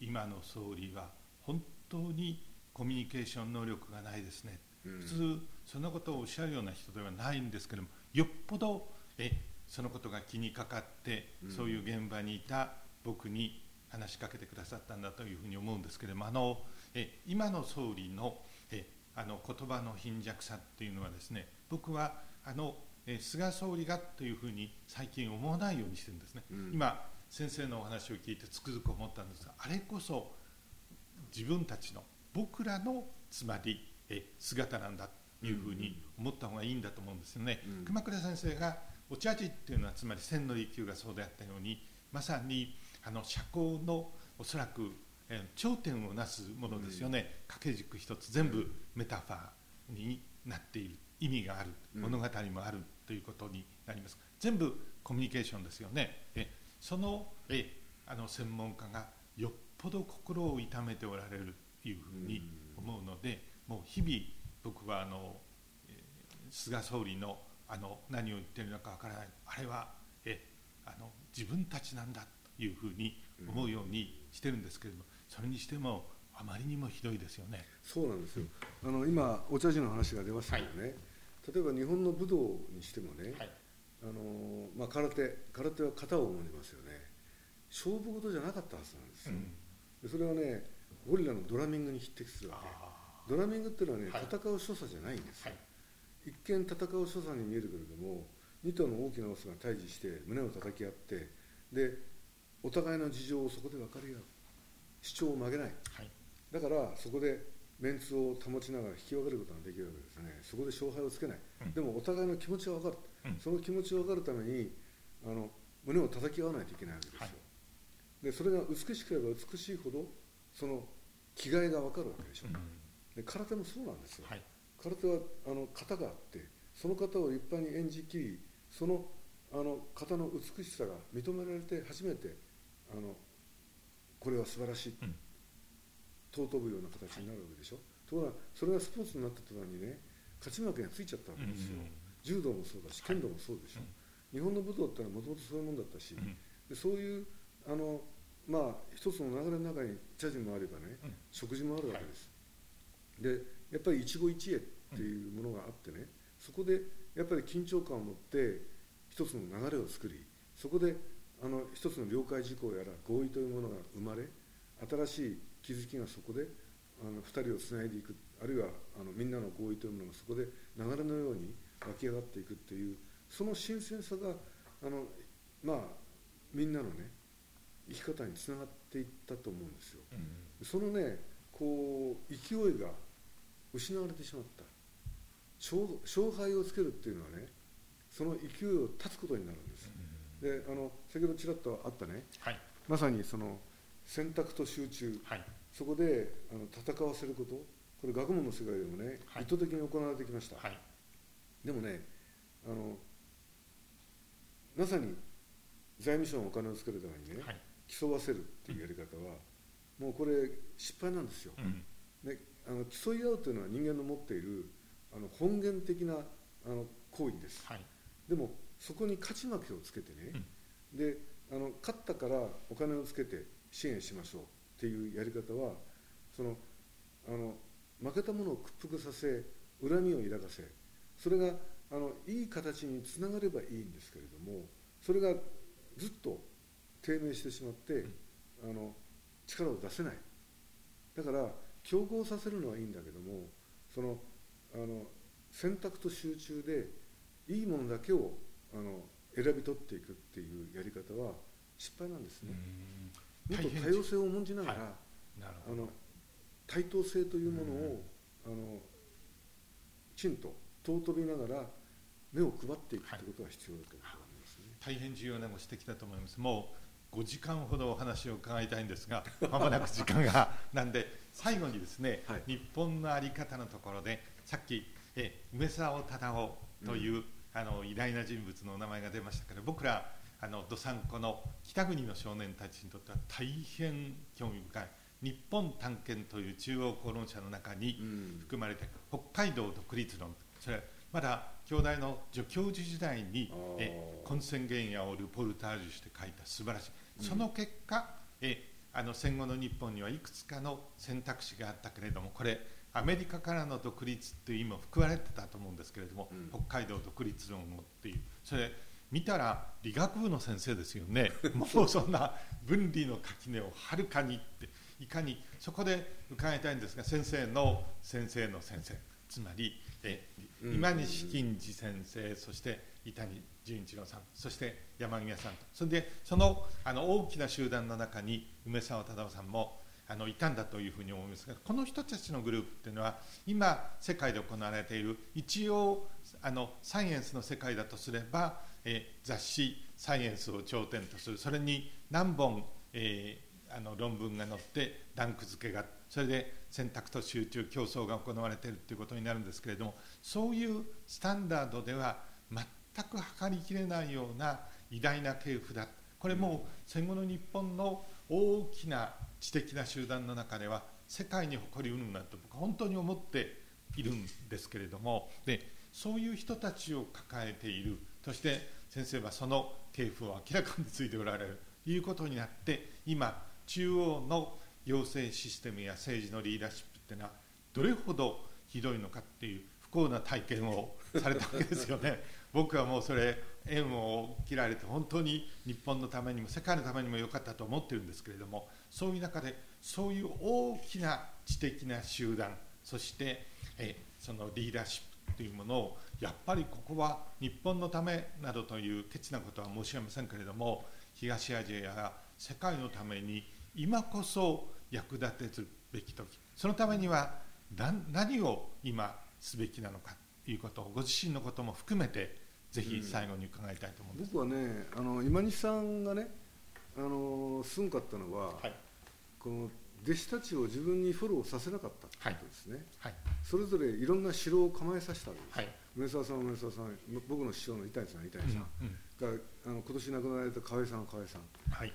今の総理は本当にコミュニケーション能力がないですね、うん、普通そんなことをおっしゃるような人ではないんですけどもよっぽどえそのことが気にかかって、うん、そういう現場にいた僕に話しかけてくださったんだというふうに思うんですけれどもあのえ今の総理のえあの言葉の貧弱さっていうのはですね僕はあのえ菅総理がというふうに最近思わないようにしてるんですね、うん、今先生のお話を聞いてつくづく思ったんですがあれこそ自分たちの僕らのつまりえ姿なんだというふうに思った方がいいんだと思うんですよね。うん、熊倉先生がお茶事っていうのはつまり千利休がそうであったようにまさにあの社交のおそらく、え頂点をなすものですよね、うん、掛け軸一つ全部メタファーになっている意味がある物語もあるということになります。全部コミュニケーションですよね。えそのえあの専門家がよっぽど心を痛めておられるいうふうに思うので、もう日々僕はあの、え菅総理のあの何を言ってるのかわからない。あれはえあの自分たちなんだというふうに思うようにしてるんですけれども、それにしてもあまりにもひどいですよね。そうなんですよ。あの今お茶事の話が出ましたよね、はい、例えば日本の武道にしてもね、はい、あのまあ、空手空手は型を重んじますよね。勝負事じゃなかったはずなんですよ、でそれはねゴリラのドラミングに匹敵するわけドラミングっていうのはね、はい、戦う所作じゃないんですよ、はい、一見戦う所作に見えるけれども2頭の大きなオスが対峙して胸を叩き合ってでお互いの事情をそこで分かり合う。主張を曲げない、はい、だからそこでメンツを保ちながら引き分けることができるわけですね。そこで勝敗をつけない、うん、でもお互いの気持ちは分かる、うん、その気持ちを分かるためにあの胸を叩き合わないといけないわけですよ、はい、でそれが美しければ美しいほどその気概が分かるわけでしょ、うん、で空手もそうなんですよ、はい、空手はあの型があってその型を立派に演じきりそのあの型の美しさが認められて初めてあのこれは素晴らしい、うん、尊ぶような形になるわけでしょ、はい、ところがそれがスポーツになった途端にね勝ち負けがついちゃったわけですよ、うん、柔道もそうだし剣道もそうでしょ、はい、日本の武道ってのはもともとそういうもんだったし、うん、でそういうあのまあ一つの流れの中に茶事もあればね、食事もあるわけです、はい、でやっぱり一期一会っていうものがあってね、そこでやっぱり緊張感を持って一つの流れを作りそこであの一つの了解事項やら合意というものが生まれ新しい気づきがそこであの2人をつないでいくあるいはあのみんなの合意というものがそこで流れのように湧き上がっていくっていうその新鮮さがあのまあみんなのね生き方につながっていったと思うんですよ、うん、そのねこう勢いが失われてしまった。勝敗をつけるっていうのはねその勢いを断つことになるんです、うん、であの先ほどちらっとあったね、はい、まさにその選択と集中、はい、そこであの戦わせること。これ学問の世界でもね、はい、意図的に行われてきました、でもねあのまさに財務省のお金をつけるためにね、競わせるっていうやり方は、うん、もうこれ失敗なんですよ、うん、であの競い合うというのは人間の持っているあの本源的なあの行為です、はい、でもそこに勝ち負けをつけてね、うん、であの勝ったからお金をつけて支援しましょうっていうやり方はそのあの負けたものを屈服させ恨みを抱かせそれがあのいい形につながればいいんですけれどもそれがずっと低迷してしまって、うん、あの力を出せない。だから競合させるのはいいんだけどもそのあの選択と集中でいいものだけをあの選び取っていくっていうやり方は失敗なんですね。もっと多様性を重んじながら、はい、あの対等性というものをあのきちんと尊びながら目を配っていくということが必要だと思いますね、はい、大変重要なご指摘だと思います。もう5時間ほどお話を伺いたいんですが、まもなく時間が なんで最後にですね、はい、日本の在り方のところでさっきえ梅沢忠夫という、うん、あの偉大な人物の名前が出ましたけど僕らあのどさんこの北国の少年たちにとっては大変興味深い日本探検という中央公論社の中に含まれて、うん、北海道独立論それまだ兄弟の助教授時代にえ混戦原野をルポルタージュして書いた素晴らしい、その結果えあの戦後の日本にはいくつかの選択肢があったけれどもこれアメリカからの独立っていう意味も含まれてたと思うんですけれども、うん、北海道独立論をっていう。それ見たら理学部の先生ですよね。もうそんな分離の垣根をはるかにっていかにそこで伺いたいんですが先生の先生の先生つまりえ今西金次先生そして伊谷純一郎さんそして山際さんと。それでそのあの大きな集団の中に梅沢忠夫さんもあのいたんだというふうに思いますがこの人たちのグループっていうのは今世界で行われている一応あのサイエンスの世界だとすれば、え雑誌「サイエンス」を頂点とする。それに何本、えー、あの論文が載ってランク付けがそれで選択と集中競争が行われているということになるんですけれどもそういうスタンダードでは全く測りきれないような偉大な系譜だ。これも戦後の日本の大きな知的な集団の中では世界に誇りうるんだと僕は本当に思っているんですけれども。でそういう人たちを抱えている。そして先生はその系譜を明らかについておられる。ということになって今中央の行政システムや政治のリーダーシップっていうのはどれほどひどいのかっていう不幸な体験をされたわけですよね。僕はもうそれ縁を切られて本当に日本のためにも世界のためにも良かったと思ってるんですけれどもそういう中でそういう大きな知的な集団そしてえそのリーダーシップというものをやっぱりここは日本のためなどというケチなことは申し上げませんけれども東アジアや世界のために今こそ役立てるべき時。そのためには何を今すべきなのかということをご自身のことも含めてぜひ最後に伺いたいと思うんです、僕はねあの今西さんがねあのすごかったのは、はい、この弟子たちを自分にフォローさせなかったということですね、はい。はい、それぞれいろんな城を構えさせたわけです、はい、梅沢さんは梅沢さん僕の師匠の板谷さん板谷さん、うんうん、があの今年亡くなられた河合さん河合さん、はい、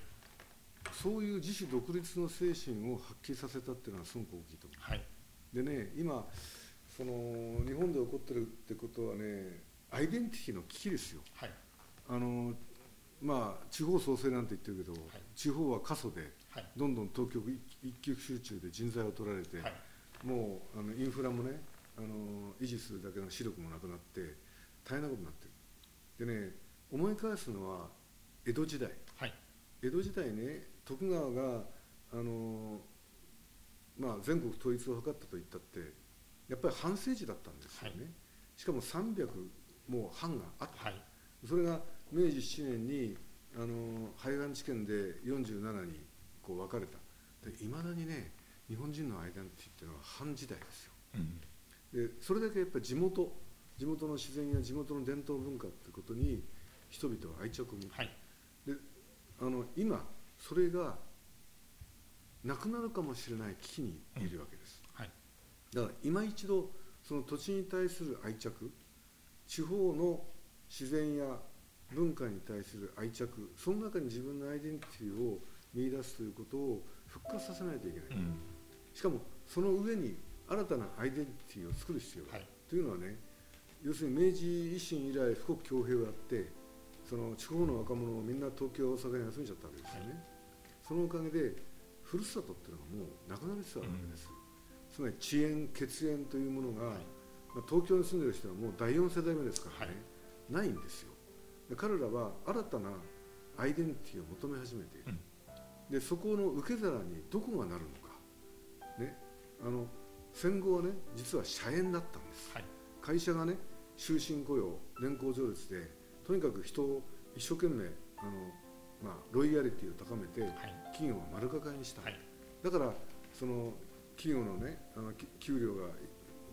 そういう自主独立の精神を発揮させたっていうのはすごく大きいと思う、はい、でね今その日本で起こってるってことはねアイデンティティの危機ですよ、はい、あのまあ地方創生なんて言ってるけど、はい、地方は過疎で、どんどん東京一極集中で人材を取られて、もうあのインフラもねあの維持するだけの視力もなくなって大変なことになってる。でね思い返すのは江戸時代、江戸時代ね徳川があの、まあ、全国統一を図ったと言ったってやっぱり半世紀だったんですよね、はい、しかも300もう藩があった、はい、それが明治7年にあの廃藩置県で47にこう分かれた。いまだにね日本人のアイデンティティっていうのは藩時代ですよ、うん、でそれだけやっぱり地元地元の自然や地元の伝統文化ってことに人々は愛着を持って、はい、であの今それがなくなるかもしれない危機にいるわけです、うんはい、だから今一度その土地に対する愛着地方の自然や文化に対する愛着その中に自分のアイデンティティを見出すということを復活させないといけない、うん、しかもその上に新たなアイデンティティを作る必要がある、はい、というのはね要するに明治維新以来富国強兵をやってその地方の若者をみんな東京大阪に集めちゃったわけですよね、はい、そのおかげでふるさとっていうのがもうなくなりつつあるわけです、うん、つまり遅延血縁というものが、はい、まあ、東京に住んでる人はもう第4世代目ですからね、ないんですよ。彼らは新たなアイデンティティを求め始めている、うん、でそこの受け皿にどこがなるのか、ね、あの戦後はね実は社員だったんです、はい、会社がね終身雇用年功序列でとにかく人を一生懸命あの、まあ、ロイヤリティを高めて、企業を丸にした、はい、だからその企業のねあの給料が、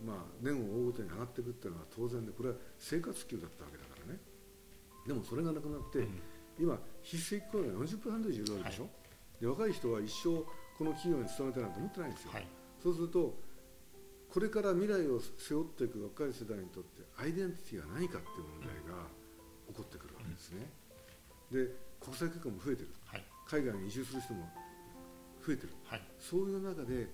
まあ、年を追うごとに上がっていくっていうのは当然でこれは生活給だったわけだからね。でもそれがなくなって、うん、今非正規雇用が40%以上いるわけでしょ、はい、で若い人は一生この企業に勤めたいなんて思ってないんですよ、はい、そうするとこれから未来を背負っていく若い世代にとってアイデンティティが何かっていう問題が、うん起こってくるわけですね、うん、で国際結婚も増えてる、はい、海外に移住する人も増えてる、はい、そういう中で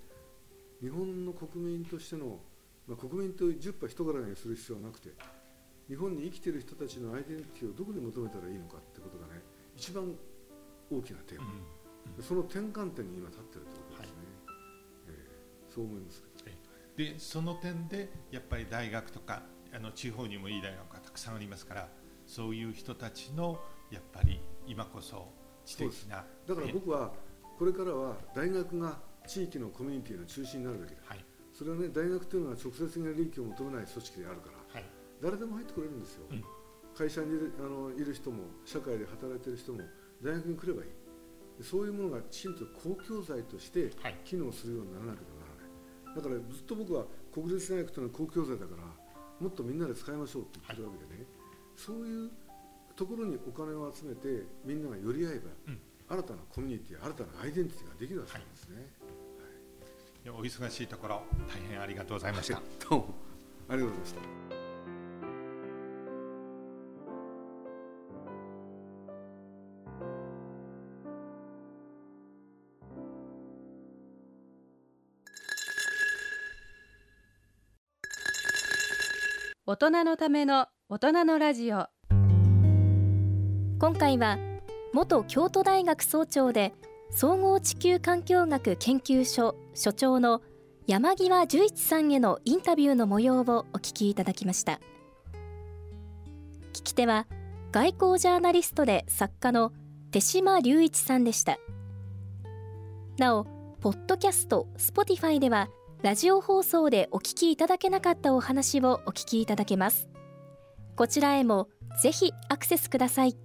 日本の国民としての、まあ、国民と10羽人柄にする必要はなくて日本に生きている人たちのアイデンティティをどこで求めたらいいのかってことがね一番大きなテーマ、うんうん、その転換点に今立ってるということですね、はい、えー、そう思いますでその点でやっぱり大学とかあの地方にもいい大学がたくさんありますからそういう人たちのやっぱり今こそ知的なだから僕はこれからは大学が地域のコミュニティの中心になるべきだ、はい、それはね大学というのは直接的な利益を求めない組織であるから、はい、誰でも入ってくれるんですよ、うん、会社にいるあのいる人も社会で働いている人も大学に来ればいい。そういうものがきちんと公共財として機能するようにならなければならない、だからずっと僕は国立大学というのは公共財だからもっとみんなで使いましょうって言ってるわけでね、そういうところにお金を集めてみんなが寄り合えば、うん、新たなコミュニティ新たなアイデンティティができるわけですね、はい、お忙しいところ大変ありがとうございました。どうも。ありがとうございました。大人のための大人のラジオ今回は元京都大学総長で総合地球環境学研究所所長の山際十一さんへのインタビューの模様をお聞きいただきました。聞き手は外交ジャーナリストで作家の手島隆一さんでした。なおポッドキャスト Spotify ではラジオ放送でお聞きいただけなかったお話をお聞きいただけます。こちらへもぜひアクセスください。